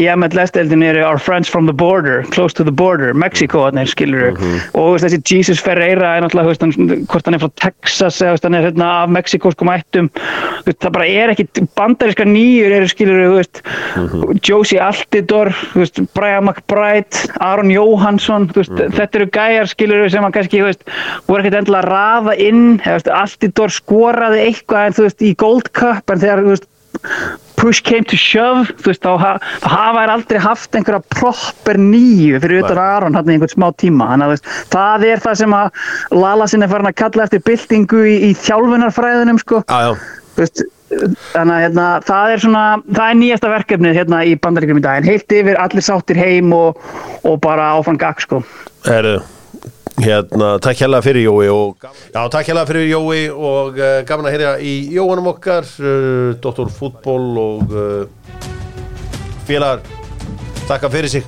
í MLS-deildin eru our friends from the border, close to the border Mexico, þannig skilur og þú veist, þessi Jesus Ferreira er náttúrulega veist, hann, hvort hann er frá Texas eða hann er hérna, af mexikóskum ættum þú veist, það bara er ekki bandaríska nýjur eru skilur, þú veist Josie Altidor, Brian McBride Aron Jóhansson þú veist, þetta eru gæjar skilur sem hann kannski, voru ekkert endilega að raða inn, Altidor skoraði eitthvað en þú veist, í Gold Cup en þegar, veist, push came to shove, þú veist, þá, þá hafa þær aldrei haft einhverja proper nýju fyrir utan Aron hann í einhvern smá tíma. Þannig að veist, það er það sem að Lalasin er farin að kalla eftir byltingu í, í þjálfunarfræðunum sko. Þú veist, þannig að hérna, það er svona það er nýjasta verkefnið hérna í bandaríkjum í dag. En heilt yfir allir sáttir heim og, og bara áfram gakk sko. Herru Hérna, takk hérlega fyrir Jói og Já, takk hérlega fyrir Jói og uh, gaman að heyra í Jóanum okkar uh, Dr. Fútból og uh, félagar. Takka fyrir sig.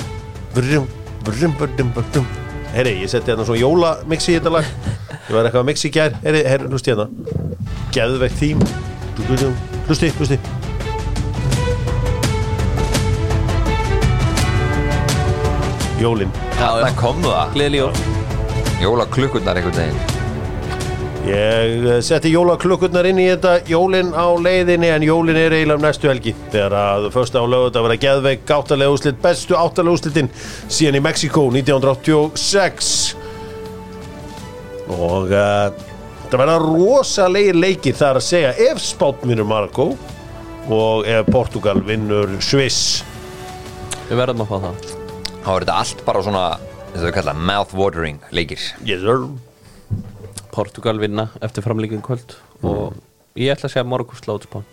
Brum, brum, brum, brum Herri, ég setti hérna svo jólamixi í þetta lag. Ég var eitthvað að mixi gær. Herri, herri, hlusti hérna. Geðveikt þým Hlusti, hlusti. Jólin. Þarna kom það. Gleðli jól Jóla klukkurnar einhvern veginn? Ég eh, setti jólaklukkurnar inn í þetta jólin á leiðinni en jólin er eiginlega um næstu helgi. Þegar að fyrsta á lögut að vera geðveik áttalega úslit, bestu áttalega úslitin síðan í Mexiko 1986 og uh, það verða rosalegir leikir þar að segja ef spátt vinnur Marokko og ef Portugal vinnur Sviss. Við verðum að fá það. Þá er þetta allt bara svona Þetta er kallað mouth-watering leikir. Yes sir. Portugal vinna eftir framlíkin kvöld og ég ætla að segja Morgus slótspá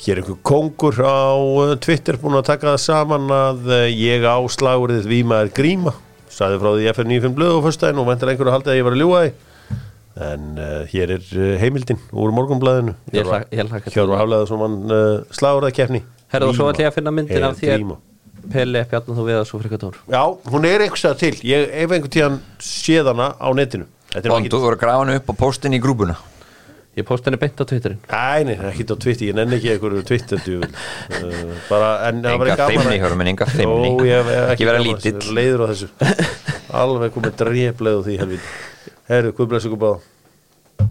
Hér er einhver kongur á uh, Twitter búin að taka það saman að uh, ég á slagurðið Víma er gríma sagði frá því FN95 blöð á föstudaginn og vendur einhverju að halda að ég var að ljúga því. En uh, hér er uh, heimildin úr morgunblæðinu Ég hlakka- ég hlakka til. Hjörvar Hafleða sem hann uh, slagurðað keppni Herra og svo ætla ég að finna myndin af þér gríma. Pelle, Bjarnar þú við að svo frikatór Já, hún er einhverstað til. Ég ef einhvern tíðan séð hana á netinu. Bond, þú voru að grafa hann upp og postin í grúbuna Ég posti henni beint á Twitterin Æ, nei, ekki á Twitter, ég nenni ekki einhverju Twitter uh, bara, en það Enga væri gaman feimni, að- hörum en enga feimni. Jó, ég hef Ekki vera gaman, lítill. leiður á þessu. Alveg komið drefleið á því herru, hvað blessu ykkur báða